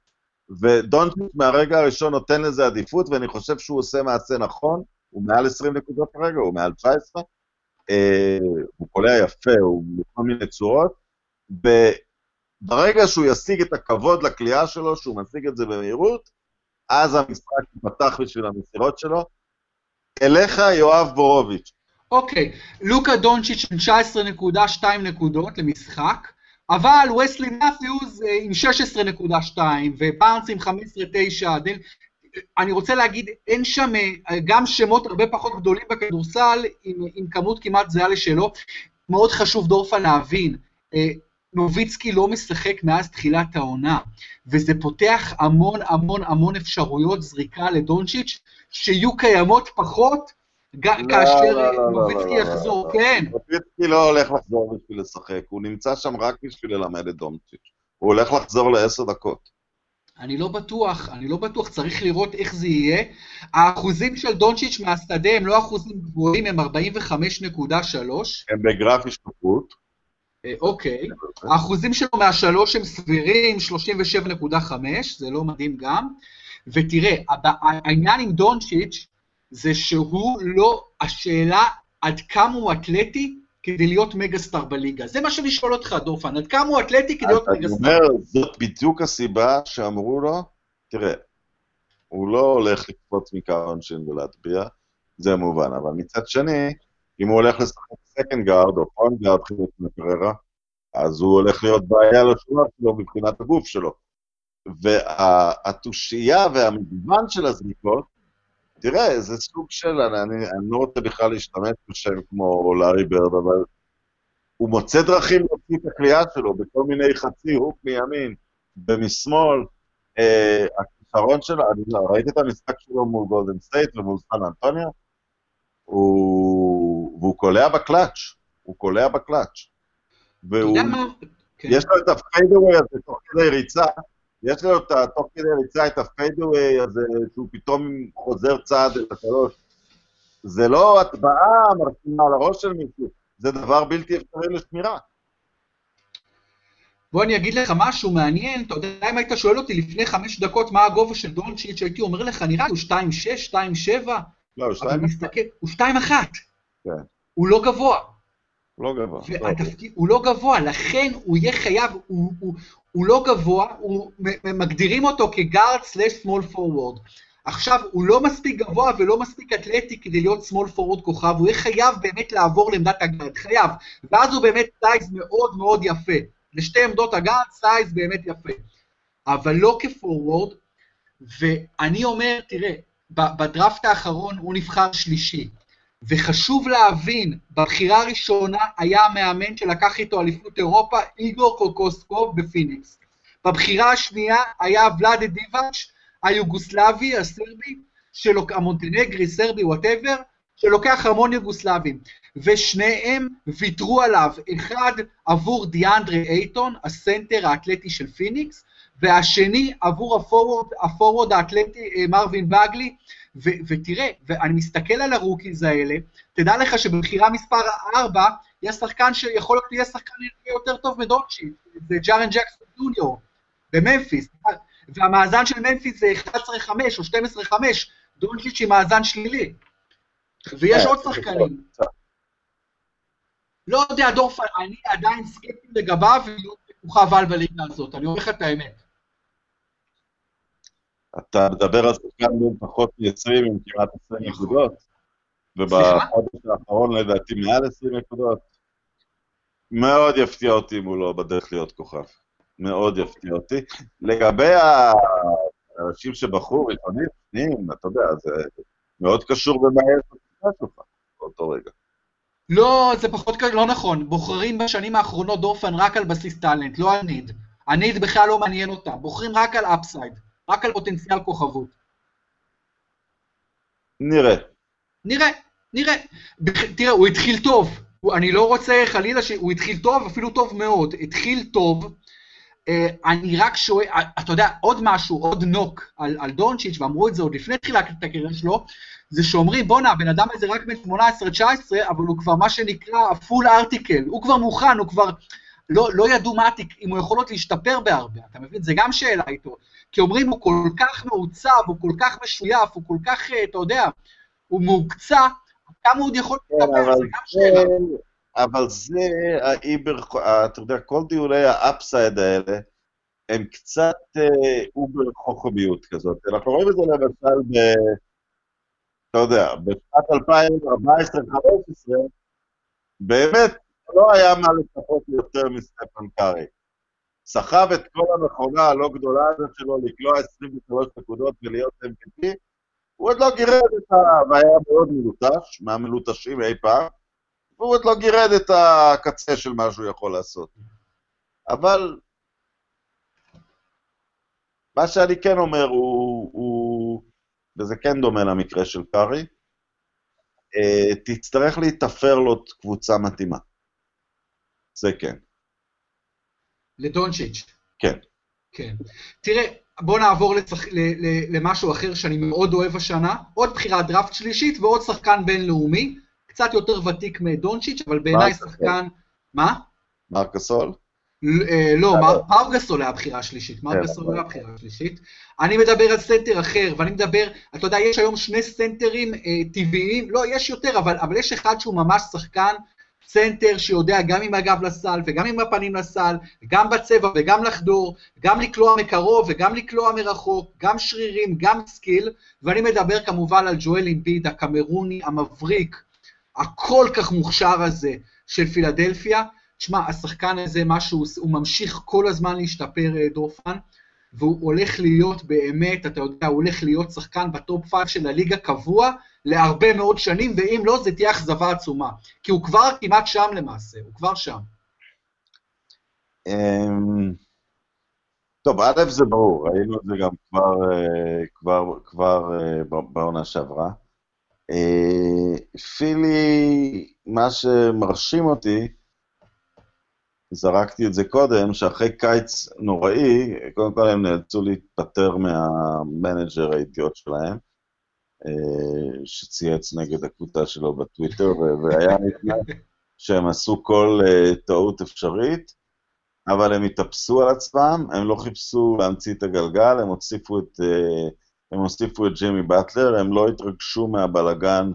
ודונצ'יץ' מהרגע הראשון נותן לזה עדיפות, ואני חושב שהוא עושה מעשה נכון, הוא מעל 20 נקודות כרגע, הוא מעל 19, אה, הוא קולע יפה, הוא בכל מיני צורות, וברגע שהוא ישיג את הכבוד לקליעה שלו, שהוא משיג את זה במהירות, אז המשחק ייפתח בשביל המסירות שלו. אליך, יואב בורוביץ'. אוקיי, לוקה דונצ'יץ' עם 19.2 נקודות למשחק, אבל וסלי מת'יוז אה, עם 16.2, ובארנס עם 15.9, אני רוצה להגיד, אין שם אה, גם שמות הרבה פחות גדולים בכדורסל, עם, עם כמות כמעט זהה לשלו. מאוד חשוב, דורפן, להבין, אה, נוביצקי לא משחק מאז תחילת העונה, וזה פותח המון המון המון אפשרויות זריקה לדונצ'יץ', שיהיו קיימות פחות לא, כאשר לא, לא, נוביצקי יחזור, כן. נוביצקי לא הולך לחזור בשביל לשחק, הוא נמצא שם רק בשביל ללמד את דונצ'יץ'. הוא הולך לחזור לעשר דקות. אני לא בטוח, אני לא בטוח, צריך לראות איך זה יהיה. האחוזים של דונצ'יץ' מהשדה הם לא אחוזים גבוהים, הם 45.3. הם בגרף השתפרות. אה, אוקיי. האחוזים שלו מהשלוש הם סבירים, 37.5, זה לא מדהים גם. ותראה, העניין עם דונצ'יץ' זה שהוא לא, השאלה עד כמה הוא אתלטי כדי להיות מגה-סטאר בליגה. זה מה שאני שואל אותך, דורפן, עד כמה הוא אתלטי כדי להיות מגה-סטאר? אני אומר, זאת בדיוק הסיבה שאמרו לו, תראה, הוא לא הולך לקפוץ מקו העונשין ולהטביע, זה מובן, אבל מצד שני, אם הוא הולך לשחק סקנד גארד או פרונט גארד חילוץ מקררה, אז הוא הולך להיות בעיה לשוער שלו מבחינת הגוף שלו. והתושייה והמגוון של הזריקות, תראה, זה סוג של, אני, אני, לא רוצה בכלל להשתמש בשם כמו לארי ברד, אבל הוא מוצא דרכים להוציא את הזריקה שלו בכל מיני חצי hook מימין ומשמאל. אה, הכישרון שלו, אני לא, ראיתי את המשחק שלו מול גולדן סטייט ומול סן אנטוניו, הוא... והוא קולע בקלאץ', הוא קולע בקלאץ'. והוא... כן. יש לו את הפיידווי הזה תוך כדי ריצה, יש לו תוך כדי ריצה את הפיידווי הזה, שהוא פתאום חוזר צעד את השלוש. זה לא הטבעה מרשימה על הראש של מישהו, זה דבר בלתי אפשרי לשמירה. בוא אני אגיד לך משהו מעניין, אתה יודע אם היית שואל אותי לפני חמש דקות מה הגובה של דונצ'יץ', הייתי אומר לך, נראה לי הוא 2.6, 2.7, לא, הוא 2.1. הוא 2.1. כן. הוא לא גבוה. לא גבוה. והתפקיד, הוא לא גבוה, לכן הוא יהיה חייב, הוא, הוא, הוא לא גבוה, הוא, מגדירים אותו כ guard slash small forward. עכשיו, הוא לא מספיק גבוה ולא מספיק אתלטי כדי להיות small forward כוכב, הוא יהיה חייב באמת לעבור לעמדת ה guard, חייב. ואז הוא באמת size מאוד מאוד יפה. לשתי עמדות ה guard, size באמת יפה. אבל לא כ forward, ואני אומר, תראה, בדראפט האחרון הוא נבחר שלישי. וחשוב להבין, בבחירה הראשונה היה המאמן שלקח איתו אליפות אירופה, איגור קוקושקוב בפיניקס. בבחירה השנייה היה ולאדה דיבאץ', היוגוסלבי, הסרבי, המונטנגרי, סרבי, whatever, שלוקח המון יוגוסלבים, ושניהם ויתרו עליו, אחד עבור דיאנדרה אייטון, הסנטר האתלטי של פיניקס, והשני עבור ה forward, ה forward האתלטי אה, מרווין בגלי, ו- ותראה, ואני מסתכל על ה rookies האלה, תדע לך שבבחירה מספר 4, יש שחקן שיכול להיות יהיה שחקן יותר טוב מדונצ'יץ', זה ג'ארן ג'קסון ג'וניור, בממפיס, והמאזן של ממפיס זה 11-5 או 12-5, דונצ'יץ' עם מאזן שלילי. ויש עוד שחקנים. לא יודע, דורפן, אני עדיין סקפטי לגביו, ולהיות בכוכב על בליגה הזאת, אני אומר לך את האמת. אתה מדבר על שחקן בין פחות מ-20 עם כמעט 20 נקודות, ובחודש האחרון לדעתי מעל 20 נקודות. מאוד יפתיע אותי אם הוא לא בדרך להיות כוכב. מאוד יפתיע אותי. לגבי האנשים שבחרו ראשונים, שניים, אתה יודע, זה מאוד קשור במה יש בקבוצה שלך באותו רגע. לא, זה פחות, לא נכון. בוחרים בשנים האחרונות דופן רק על בסיס טאלנט, לא על ניד. הניד בכלל לא מעניין אותם. בוחרים רק על אפסייד. רק על פוטנציאל כוכבות. נראה. נראה, נראה. תראה, הוא התחיל טוב. אני לא רוצה חלילה ש... הוא התחיל טוב, אפילו טוב מאוד. התחיל טוב. אה, אני רק שואל, אה, אתה יודע, עוד משהו, עוד נוק על, על דונצ'יץ', ואמרו את זה עוד לפני תחילת הקריירה שלו, זה שאומרים, בואנה, הבן אדם הזה רק בן 18-19, אבל הוא כבר מה שנקרא full article, הוא כבר מוכן, הוא כבר... לא, לא ידעו מה, אם הוא יכול להיות להשתפר בהרבה, אתה מבין? זה גם שאלה איתו. כי אומרים, הוא כל כך מעוצב, הוא כל כך משויף, הוא כל כך, אה, אתה יודע, הוא מהוקצע, כמה הוא עוד יכול כן, להשתפר, זה גם שאלה. אבל זה האיבר, אתה יודע, כל דיוני ה upside האלה, הם קצת אה, over חוכמיות כזאת. אנחנו רואים את זה למשל ב... אתה יודע, בשנת 2014-2015, באמת לא היה מה לצפות יותר מסטפן קארי. סחב את כל המכונה הלא גדולה הזאת שלו לקלוע 23 נקודות ולהיות MVP, הוא עוד לא גירד את ה... והיה מאוד מלוטש, מהמלוטשים אי פעם, והוא עוד לא גירד את הקצה של מה שהוא יכול לעשות. אבל מה שאני כן אומר הוא, הוא וזה כן דומה למקרה של קארי, אה, תצטרך להתאפר לו קבוצה מתאימה. זה כן. לדונצ'יץ'. כן. כן. תראה, בוא נעבור לצח... ל... ל... למשהו אחר שאני מאוד אוהב השנה, עוד בחירת דראפט שלישית ועוד שחקן בינלאומי, קצת יותר ותיק מדונצ'יץ', אבל בעיניי שחקן... מה? מרקסול? אה, לא, מרגסול היה הבחירה השלישית, מרגסול היה הבחירה השלישית. אני מדבר על סנטר אחר, ואני מדבר, אתה יודע, יש היום שני סנטרים אה, טבעיים, לא, יש יותר, אבל יש אחד שהוא ממש שחקן סנטר שיודע גם עם הגב לסל וגם עם הפנים לסל, גם בצבע וגם לחדור, גם לקלוע מקרוב וגם לקלוע מרחוק, גם שרירים, גם skill, ואני מדבר כמובן על ג'ואל אימביד, הקמרוני, המבריק, הכל כך מוכשר הזה של פילדלפיה. תשמע, השחקן הזה, משהו, הוא ממשיך כל הזמן להשתפר, אה, דורפן, והוא הולך להיות באמת, אתה יודע, הוא הולך להיות שחקן בטופ 5 של הליגה קבוע, להרבה מאוד שנים, ואם לא, זה תהיה אכזבה עצומה. כי הוא כבר כמעט שם למעשה, הוא כבר שם. אמ, טוב, א' זה ברור, ראינו את זה גם כבר, אה, כבר, כבר אה, בעונה שעברה. אה, פילי, מה שמרשים אותי, זרקתי את זה קודם, שאחרי קיץ נוראי, קודם כל הם נאלצו להתפטר מהמנג'ר האיטיות שלהם. אה, שצייץ נגד הקבוצה שלו בטוויטר, והיה נדמה שהם עשו כל אה, טעות אפשרית, אבל הם התאפסו על עצמם, הם לא חיפשו להמציא את הגלגל, הם הוסיפו את, אה, הם הוסיפו את ג'ימי באטלר, הם לא התרגשו מהבלגן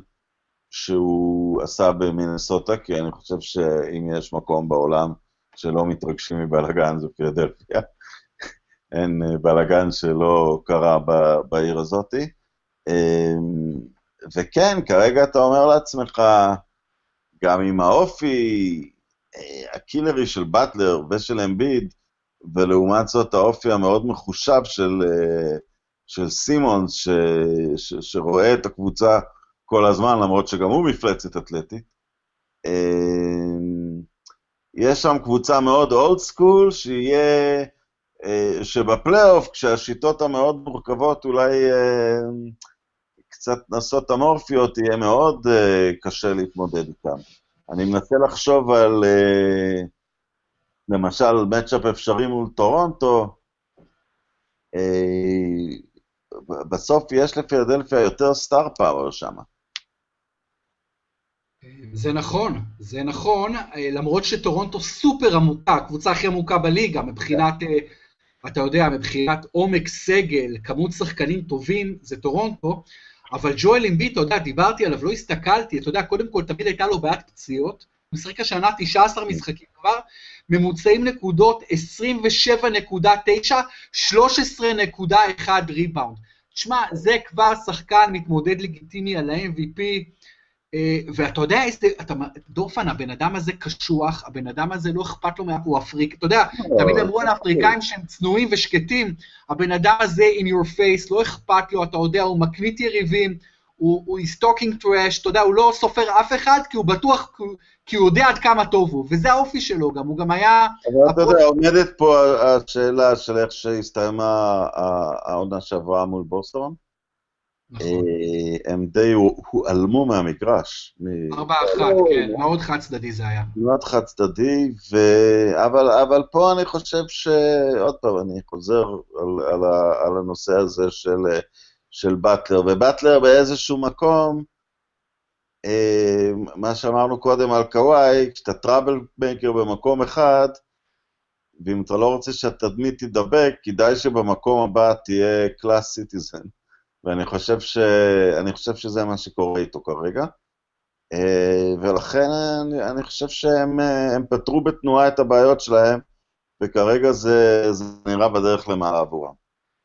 שהוא עשה במינסוטה, כי אני חושב שאם יש מקום בעולם שלא מתרגשים מבלגן, זו פילדלפיה. אין בלגן שלא קרה בעיר הזאתי. אמ, וכן, כרגע אתה אומר לעצמך, גם עם האופי אה, הקילרי של באטלר ושל אמביד, ולעומת זאת האופי המאוד מחושב של, אה, של סימונס, ש, ש, שרואה את הקבוצה כל הזמן, למרות שגם הוא מפלצת אתלטית. יש שם קבוצה מאוד אולד סקול, שיהיה, אה, שבפלייאוף, כשהשיטות המאוד מורכבות אולי קצת נסות אמורפיות, יהיה מאוד uh, קשה להתמודד איתן. אני מנסה לחשוב על, למשל, matchup אפשרי מול טורונטו. בסוף יש לפילדלפיה יותר star power שם. זה נכון, זה נכון, למרות שטורונטו סופר עמוקה, הקבוצה הכי עמוקה בליגה, מבחינת, אתה יודע, מבחינת עומק סגל, כמות שחקנים טובים, זה טורונטו, אבל ג'ואל אמביט, אתה יודע, דיברתי עליו, לא הסתכלתי, אתה יודע, קודם כל, תמיד הייתה לו בעיית פציעות, הוא משחק השנה 19 משחקים כבר, ממוצעים נקודות 27.9, 13.1 ריבאונד. תשמע, זה כבר שחקן מתמודד לגיטימי על ה-MVP, אה, ואתה יודע איזה, אתה, דורפן, הבן אדם הזה קשוח, הבן אדם הזה לא אכפת לו מה... הוא אפריק, אתה יודע, תמיד אמרו על האפריקאים שהם צנועים ושקטים, הבן אדם הזה in your face, לא אכפת לו, אתה יודע, הוא מקנית יריבים, הוא talking trash, אתה יודע, הוא לא סופר אף אחד, כי הוא בטוח, כי הוא יודע עד כמה טוב הוא, וזה האופי שלו גם, הוא גם היה... אבל אתה יודע, עומדת פה השאלה של איך שהסתיימה העונה שעברה מול בוסטון. נכון. אה, הם די הועלמו מהמגרש. ארבע אחת, כן, מאוד חד צדדי זה היה. מאוד חד צדדי, ו... אבל, אבל פה אני חושב ש... עוד פעם, אני חוזר על, על, על הנושא הזה של, של באטלר, ובאטלר באיזשהו מקום, אה, מה שאמרנו קודם על קוואי, כשאתה trouble maker במקום אחד, ואם אתה לא רוצה שהתדמית תידבק, כדאי שבמקום הבא תהיה class citizen. ואני חושב, ש... חושב שזה מה שקורה איתו כרגע. אה, ולכן אני, אני חושב שהם פתרו בתנועה את הבעיות שלהם, וכרגע זה, זה נראה בדרך למעלה עבורם.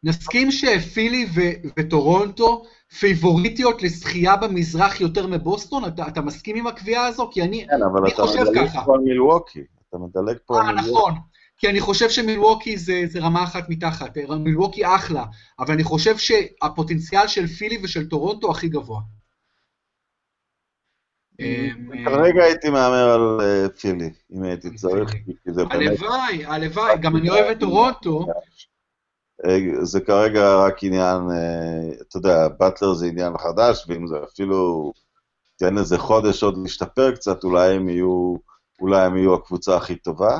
נסכים שפילי ו- וטורונטו פייבוריטיות לזכייה במזרח יותר מבוסטון? אתה, אתה מסכים עם הקביעה הזו? כי אני, כן, אבל אני אתה מדלג פה על מילווקי. אתה מדלג פה על מילווקי. נכון. כי אני חושב שמילווקי זה, זה רמה אחת מתחת, מילווקי אחלה, אבל אני חושב שהפוטנציאל של פילי ושל טורונטו הכי גבוה. כרגע הייתי מהמר על אה, פילי, אם הייתי צריך, הלוואי, הלוואי, גם אני אוהב את טורונטו. אה, זה כרגע רק עניין, אה, אתה יודע, באטלר זה עניין חדש, ואם זה אפילו תן איזה חודש עוד להשתפר קצת, אולי הם יהיו, אולי הם יהיו הקבוצה הכי טובה.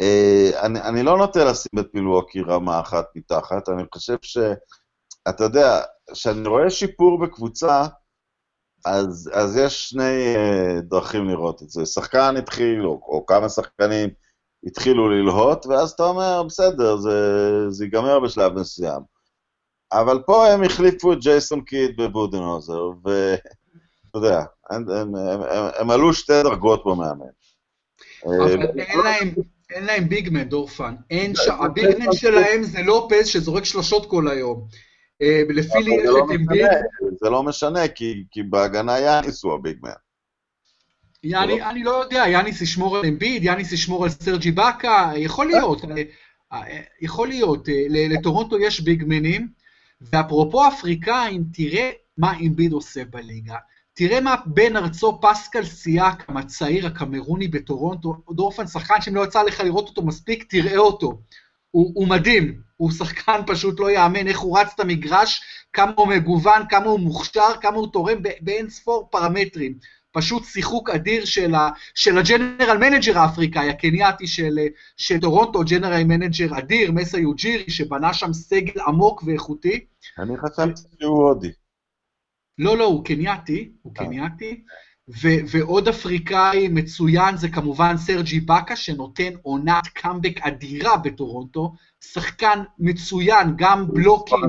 אה, אני, אני לא נוטה לשים את מילווקי רמה אחת מתחת, אני חושב ש... אתה יודע, כשאני רואה שיפור בקבוצה, אז, אז יש שני uh, דרכים לראות את זה. שחקן התחיל, או, או כמה שחקנים התחילו ללהוט, ואז אתה אומר, בסדר, זה, זה ייגמר בשלב מסוים. אבל פה הם החליפו את ג'ייסון קיד בבודנהוזר, ואתה יודע, הם, הם, הם, הם, הם עלו שתי דרגות במאמן. אבל אין להם... אין להם ביגמן, דורפן. אין ש... הביגמן שלהם זה לופז שזורק שלושות כל היום. אה, לפי לי יש לא את אמביג. זה לא משנה, כי, בהגנה יאניס הוא הביגמן. יאני, לא. אני לא יודע, יאניס ישמור על אמביד, יאניס ישמור על סרג'י באקה, יכול להיות, אה, אה, יכול להיות. לטורונטו יש ביגמנים, ואפרופו אפריקאים, תראה מה אמביד עושה בליגה. תראה מה בן ארצו פסקל סיאק, הצעיר הקמרוני בטורונטו, דורפן, שחקן שאם לא יצא לך לראות אותו מספיק, תראה אותו. הוא, הוא מדהים, הוא שחקן פשוט לא יאמן איך הוא רץ את המגרש, כמה הוא מגוון, כמה הוא מוכשר, כמה הוא תורם באין ספור פרמטרים. פשוט שיחוק אדיר של, ה, של ה general manager האפריקאי, הקנייתי של, של טורונטו, general manager אדיר, מסה יוג'ירי, שבנה שם סגל עמוק ואיכותי. אני חשבתי שהוא הודי. לא, לא, הוא קנייתי, הוא אה. קנייתי, ועוד אפריקאי מצוין זה כמובן סרג' איבקה, שנותן עונת קאמבק אדירה בטורונטו, שחקן מצוין, גם בלוקים,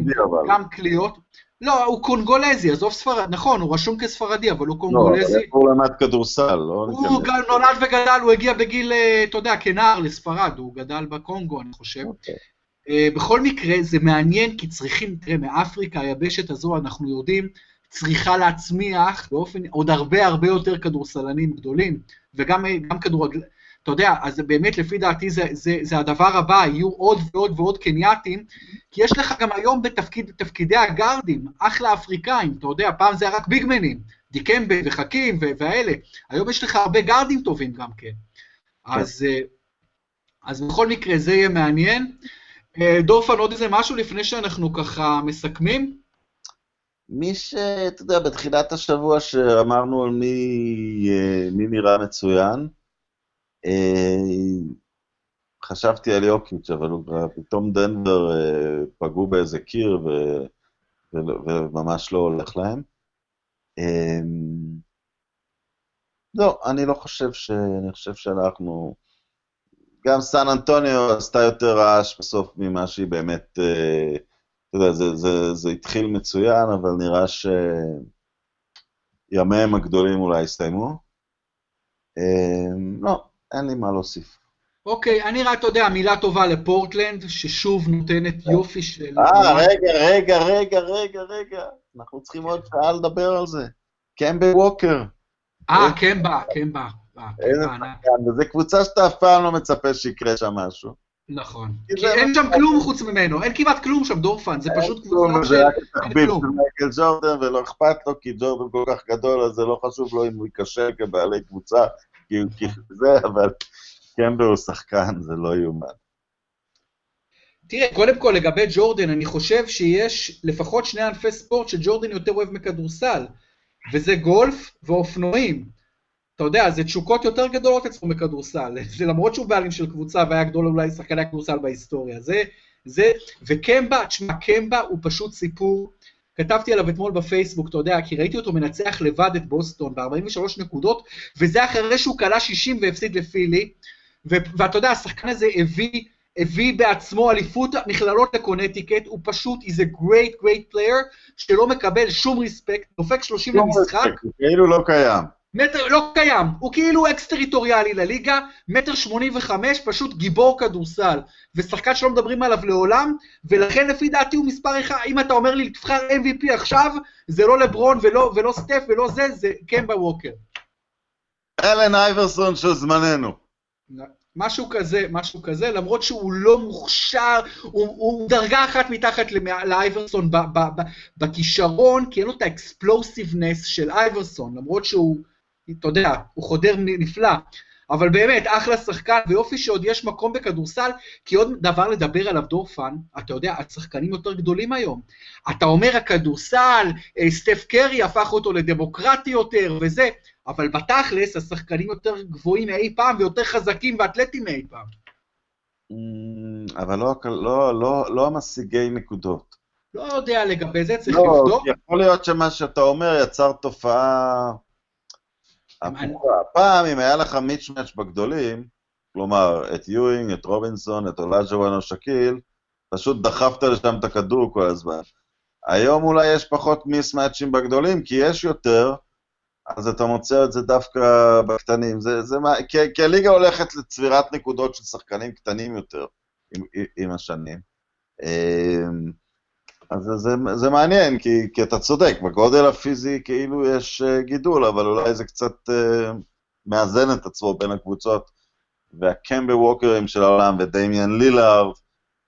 גם קליעות. לא, הוא קונגולזי, עזוב ספרד, נכון, הוא רשום כספרדי, אבל הוא קונגולזי. לא, הוא למד כדורסל, לא... הוא נולד וגדל, הוא הגיע בגיל, אה, אתה יודע, כנער לספרד, הוא גדל בקונגו, אני חושב. אוקיי. Uh, בכל מקרה, זה מעניין, כי צריכים, תראה, מאפריקה, היבשת הזו, אנחנו יודעים צריכה להצמיח באופן עוד הרבה הרבה יותר כדורסלנים גדולים, וגם כדורגל... אתה יודע, אז באמת לפי דעתי זה, זה, זה הדבר הבא, יהיו עוד ועוד ועוד קנייתים, כי יש לך גם היום בתפקיד, בתפקידי הגארדים, אחלה אפריקאים, אתה יודע, פעם זה היה רק ביגמנים, דיקמבה וחכים והאלה, היום יש לך הרבה גארדים טובים גם כן. כן. אז, אה, אז בכל מקרה זה יהיה מעניין. אה, דורפן, עוד איזה משהו לפני שאנחנו ככה מסכמים? מי ש... אתה יודע, בתחילת השבוע שאמרנו על מי, אה, מי נראה מצוין, אה, חשבתי על יוקיץ', אבל פתאום דנבר אה, פגעו באיזה קיר ו... וממש לא הולך להם. לא, אני לא חושב ש... אני חושב שאנחנו... גם סן אנטוניו עשתה יותר רעש בסוף ממה שהיא באמת... אתה יודע, זה, זה, זה התחיל מצוין, אבל נראה שימיהם הגדולים אולי הסתיימו. לא, אין לי מה להוסיף. אוקיי, אני רק, אתה יודע, מילה טובה לפורטלנד, ששוב נותנת יופי של... אה, רגע, רגע, רגע, רגע, רגע. אנחנו צריכים עוד שעה לדבר על זה. קמבה ווקר. אה, קמבה, קמבה. שחקן, וזו קבוצה שאתה אף פעם לא מצפה שיקרה שם משהו. נכון. כי אין שם כלום חוץ ממנו, אין כמעט כלום שם, דורפן, זה פשוט קבוצה של... זה רק תחביב של מייקל ג'ורדן, ולא אכפת לו, כי ג'ורדן כל כך גדול, אז זה לא חשוב לו אם הוא ייכשל כבעלי קבוצה, כי (laughs) זה, אבל קמבר הוא שחקן, זה לא יאומן. תראה, קודם כל לגבי ג'ורדן, אני חושב שיש לפחות שני ענפי ספורט שג'ורדן יותר אוהב מכדורסל, וזה גולף ואופנועים. אתה יודע, זה תשוקות יותר גדולות אצלו מכדורסל, (laughs) זה למרות שהוא בעלים של קבוצה והיה גדול אולי שחקני הכדורסל בהיסטוריה, זה, זה, וקמבה, תשמע, קמבה הוא פשוט סיפור, כתבתי עליו אתמול בפייסבוק, אתה יודע, כי ראיתי אותו מנצח לבד את בוסטון ב-43 נקודות, וזה אחרי שהוא כלה 60 והפסיד לפילי, ואתה יודע, השחקן הזה הביא, הביא בעצמו אליפות מכללות לקונטיקט, הוא פשוט, he's a great great player, שלא מקבל שום ריספקט, דופק 30 למשחק. כאילו לא קיים. מטר לא קיים, הוא כאילו אקס טריטוריאלי לליגה, מטר שמונים וחמש, פשוט גיבור כדורסל, ושחקן שלא מדברים עליו לעולם, ולכן לפי דעתי הוא מספר אחד, אם אתה אומר לי תבחר MVP עכשיו, זה לא לברון ולא, ולא סטף ולא זה, זה קמבה ווקר. אלן אייברסון של זמננו. משהו כזה, משהו כזה, למרות שהוא לא מוכשר, הוא, הוא דרגה אחת מתחת לאייברסון בכישרון, כי אין לו את האקספלוסיבנס של אייברסון, למרות שהוא אתה יודע, הוא חודר נפלא. אבל באמת, אחלה שחקן, ויופי שעוד יש מקום בכדורסל, כי עוד דבר לדבר עליו, דורפן, אתה יודע, השחקנים יותר גדולים היום. אתה אומר, הכדורסל, אה, סטף קרי הפך אותו לדמוקרטי יותר וזה, אבל בתכלס, השחקנים יותר גבוהים מאי פעם ויותר חזקים ואתלטים מאי פעם. אממ, אבל לא, לא, לא, לא המשיגי נקודות. לא יודע לגבי זה, צריך לא, לבדוק. יכול להיות שמה שאתה אומר יצר תופעה... הפעם, אם היה לך mismatch בגדולים, כלומר, את יואינג, את רובינסון, את אולאג'וואן או שאקיל, פשוט דחפת לשם את הכדור כל הזמן. היום אולי יש פחות mismatch ים בגדולים, כי יש יותר, אז אתה מוצא את זה דווקא בקטנים. זה, זה מה, כי, כי הליגה הולכת לצבירת נקודות של שחקנים קטנים יותר עם, עם השנים. אז זה, זה זה מעניין, כי, כי אתה צודק, בגודל הפיזי כאילו יש uh, גידול, אבל אולי זה קצת uh, מאזן את עצמו בין הקבוצות. והקמבה ווקרים של העולם ודמיאן לילארד,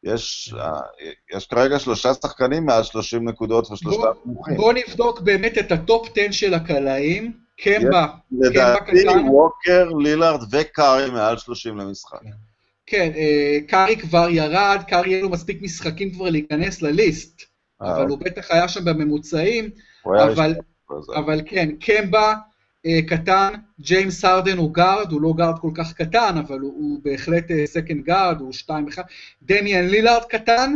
יש, uh, יש כרגע שלושה שחקנים מעל 30 נקודות ושלושה נמוכים. בוא נבדוק באמת את ה top 10 של הקלעים. קמבה, קמבה קטן. לדעתי ווקר, לילארד וקארי מעל 30 למשחק. כן, קארי כבר ירד, קארי יהיה לו מספיק משחקים כבר להיכנס ל list. אבל הוא בטח היה שם בממוצעים, אבל, אבל כן, קמבה אה, קטן, ג'יימס הרדן הוא guard, הוא לא guard כל כך קטן, אבל הוא, הוא בהחלט second אה, guard, הוא 2-1, דמיאן לילארד קטן,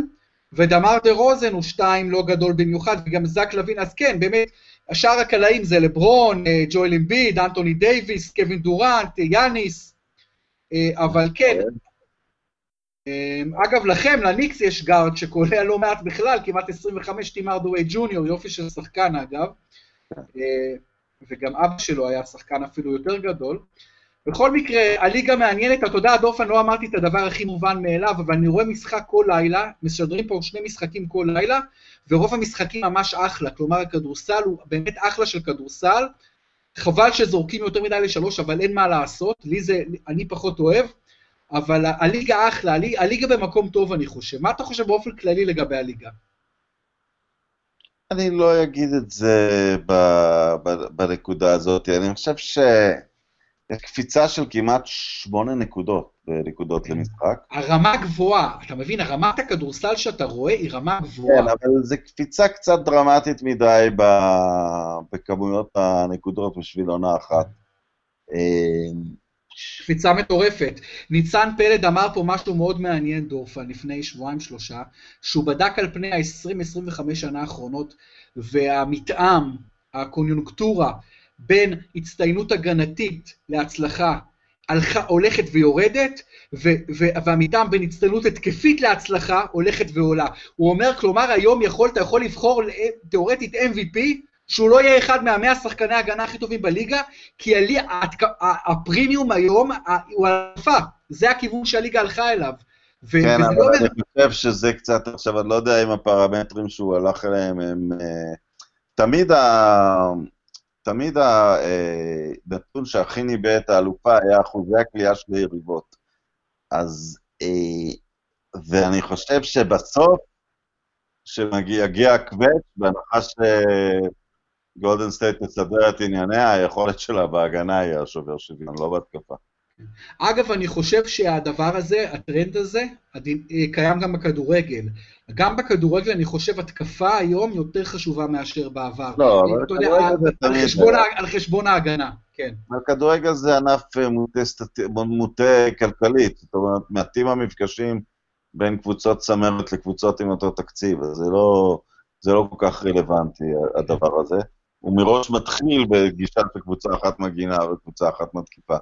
ודמר דה רוזן הוא 2 לא גדול במיוחד, וגם זק לוין, אז כן, באמת, השאר הקלעים זה לברון, אה, ג'ואל אמביד, אנטוני דייוויס, קווין דורנט, יאניס, אה, אבל כן. אמ, אגב, לכם, לניקס יש guard שקולע לא מעט בכלל, כמעט 25 טים הארדווי ג'וניור, יופי של שחקן אגב, אה, וגם אבא שלו היה שחקן אפילו יותר גדול. בכל מקרה, הליגה מעניינת, אתה יודע, דופן, לא אמרתי את הדבר הכי מובן מאליו, אבל אני רואה משחק כל לילה, משדרים פה שני משחקים כל לילה, ורוב המשחקים ממש אחלה, כלומר הכדורסל הוא באמת אחלה של כדורסל, חבל שזורקים יותר מדי לשלוש, אבל אין מה לעשות, לי זה, אני פחות אוהב. אבל הליגה אחלה, הליגה במקום טוב אני חושב. מה אתה חושב באופן כללי לגבי הליגה? אני לא אגיד את זה ב, ב, בנקודה הזאת. אני חושב ש... יש קפיצה של כמעט שמונה נקודות בנקודות למשחק. הרמה גבוהה, אתה מבין? הרמת הכדורסל שאתה רואה היא רמה גבוהה. כן, אבל זו קפיצה קצת דרמטית מדי ב... בכמויות הנקודות בשביל עונה אחת. קפיצה מטורפת. ניצן פלד אמר פה משהו מאוד מעניין, דורפן, לפני שבועיים-שלושה, שהוא בדק על פני ה-20-25 שנה האחרונות, והמתאם, הקוניונקטורה, בין הצטיינות הגנתית להצלחה הלכה, הולכת ויורדת, ו- ו- והמתאם בין הצטיינות התקפית להצלחה הולכת ועולה. הוא אומר, כלומר, היום יכול, אתה יכול לבחור תאורטית MVP, שהוא לא יהיה אחד מהמאה שחקני ההגנה הכי טובים בליגה, כי הלי, הפרימיום היום הוא אלפה, זה הכיוון שהליגה הלכה אליו. כן, אבל לא אני חושב שזה קצת, עכשיו, אני לא יודע אם הפרמטרים שהוא הלך אליהם הם... אה, תמיד ה... תמיד הנתון אה, שהכי ניבא את האלופה היה אחוזי הכלייה של היריבות. אז, אה, ואני חושב שבסוף, כשמגיע הקווץ', בהנחה שגולדן סטייט תסדר את ענייניה, היכולת שלה בהגנה היא השובר שוויון, לא בהתקפה. אגב, אני חושב שהדבר הזה, הטרנד הזה, אה, קיים גם בכדורגל. גם בכדורגל אני חושב התקפה היום יותר חשובה מאשר בעבר. לא, אבל בכדורגל זה תמיד... חשבון, על חשבון ההגנה, כן. הכדורגל זה ענף אה, מוטה, סטט... מוטה כלכלית, זאת אומרת, מעטים המפגשים בין קבוצות צמרת לקבוצות עם אותו תקציב, אז זה לא, זה לא כל כך רלוונטי, הדבר הזה. הוא מראש מתחיל בגישה של קבוצה אחת מגינה וקבוצה אחת מתקיפה.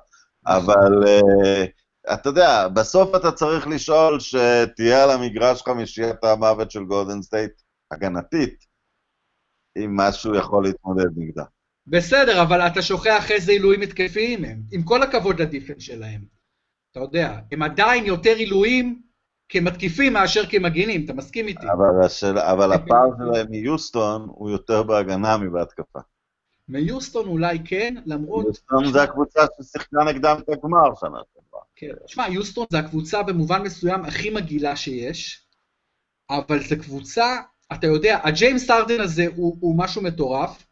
אבל אה, אתה יודע, בסוף אתה צריך לשאול שתהיה על המגרש חמישיית המוות של גולדן סטייט הגנתית, אם משהו יכול להתמודד נגדה. בסדר, אבל אתה שוכח איזה עילויים התקפיים הם, עם כל הכבוד ל defense שלהם. אתה יודע, הם עדיין יותר עילויים כמתקיפים מאשר כמגינים, אתה מסכים איתי? אבל, השאל, אבל הפער שלהם מיוסטון הוא יותר בהגנה מבהתקפה. מיוסטון אולי כן, למרות... יוסטון זה הקבוצה ששיחקה נגדם את הגמר שנה שעברה. כן, תשמע, יוסטון זה הקבוצה במובן מסוים הכי מגעילה שיש, אבל זו קבוצה, אתה יודע, הג'יימס ארדן הזה הוא, הוא משהו מטורף,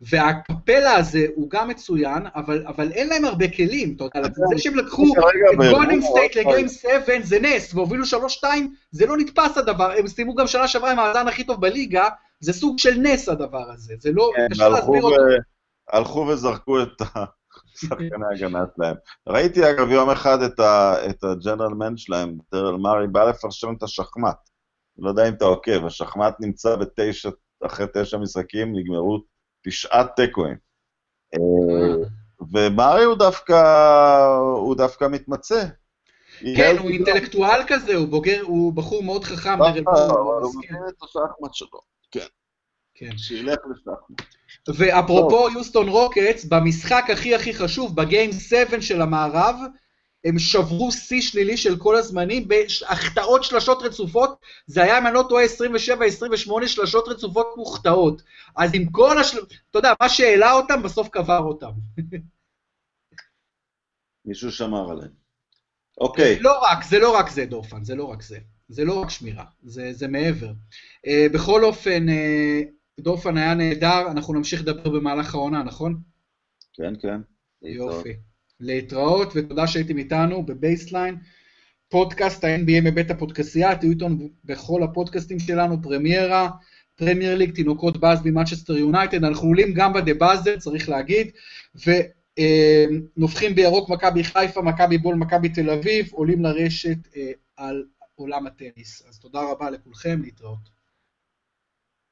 והקפלה הזה הוא גם מצוין, אבל, אבל אין להם הרבה כלים, אתה יודע, זה שהם לקחו את גולדן סטייט ל game 7 זה נס, והובילו 3-2, זה לא נתפס הדבר, הם סיימו גם שנה שעברה עם המאזן הכי טוב בליגה, זה סוג של נס הדבר הזה, זה לא, כן, קשה להסביר אותו. הלכו וזרקו את השחקני (laughs) ההגנה שלהם. ראיתי אגב יום אחד את הג'נרל מן שלהם, טרל מארי, בא לפרשם את השחמט. לא יודע אם אתה עוקב, השחמט נמצא בתשע, אחרי תשע משחקים, נגמרו תשעת תיקואים. אה, ומארי הוא דווקא, הוא דווקא מתמצא. כן, הוא אינטלקטואל כזה, הוא בוגר, הוא בחור מאוד חכם. לא, הוא מכיר את השחמט שלו. כן. כן. שילך לשחמט. ואפרופו יוסטון רוקטס, במשחק הכי הכי חשוב, בגיים 7 של המערב, הם שברו שיא שלילי של כל הזמנים בהחטאות שלשות רצופות, זה היה, אם אני לא טועה, 27-28 שלשות רצופות מוחטאות. אז עם כל השל... אתה יודע, מה שהעלה אותם, בסוף קבר אותם. (laughs) מישהו שמר עליהם. אוקיי. לא רק, זה לא רק זה, דורפן, זה לא רק זה. זה לא רק שמירה, זה, זה מעבר. אה, בכל אופן, אה, דורפן היה נהדר, אנחנו נמשיך לדבר במהלך העונה, נכון? כן, כן. יופי. להתראות, ותודה שהייתם איתנו בבייסליין. פודקאסט ה-NBA מבית הפודקסייה, תהיו איתנו בכל הפודקאסטים שלנו, פרמיירה, פרמייר ליג, תינוקות באזבי מנצ'סטר יונייטד, אנחנו עולים גם בדה באזר, צריך להגיד, ונובחים בירוק מכבי חיפה, מכבי בול, מכבי תל אביב, עולים לרשת אה, על עולם הטניס. אז תודה רבה לכולכם, להתראות.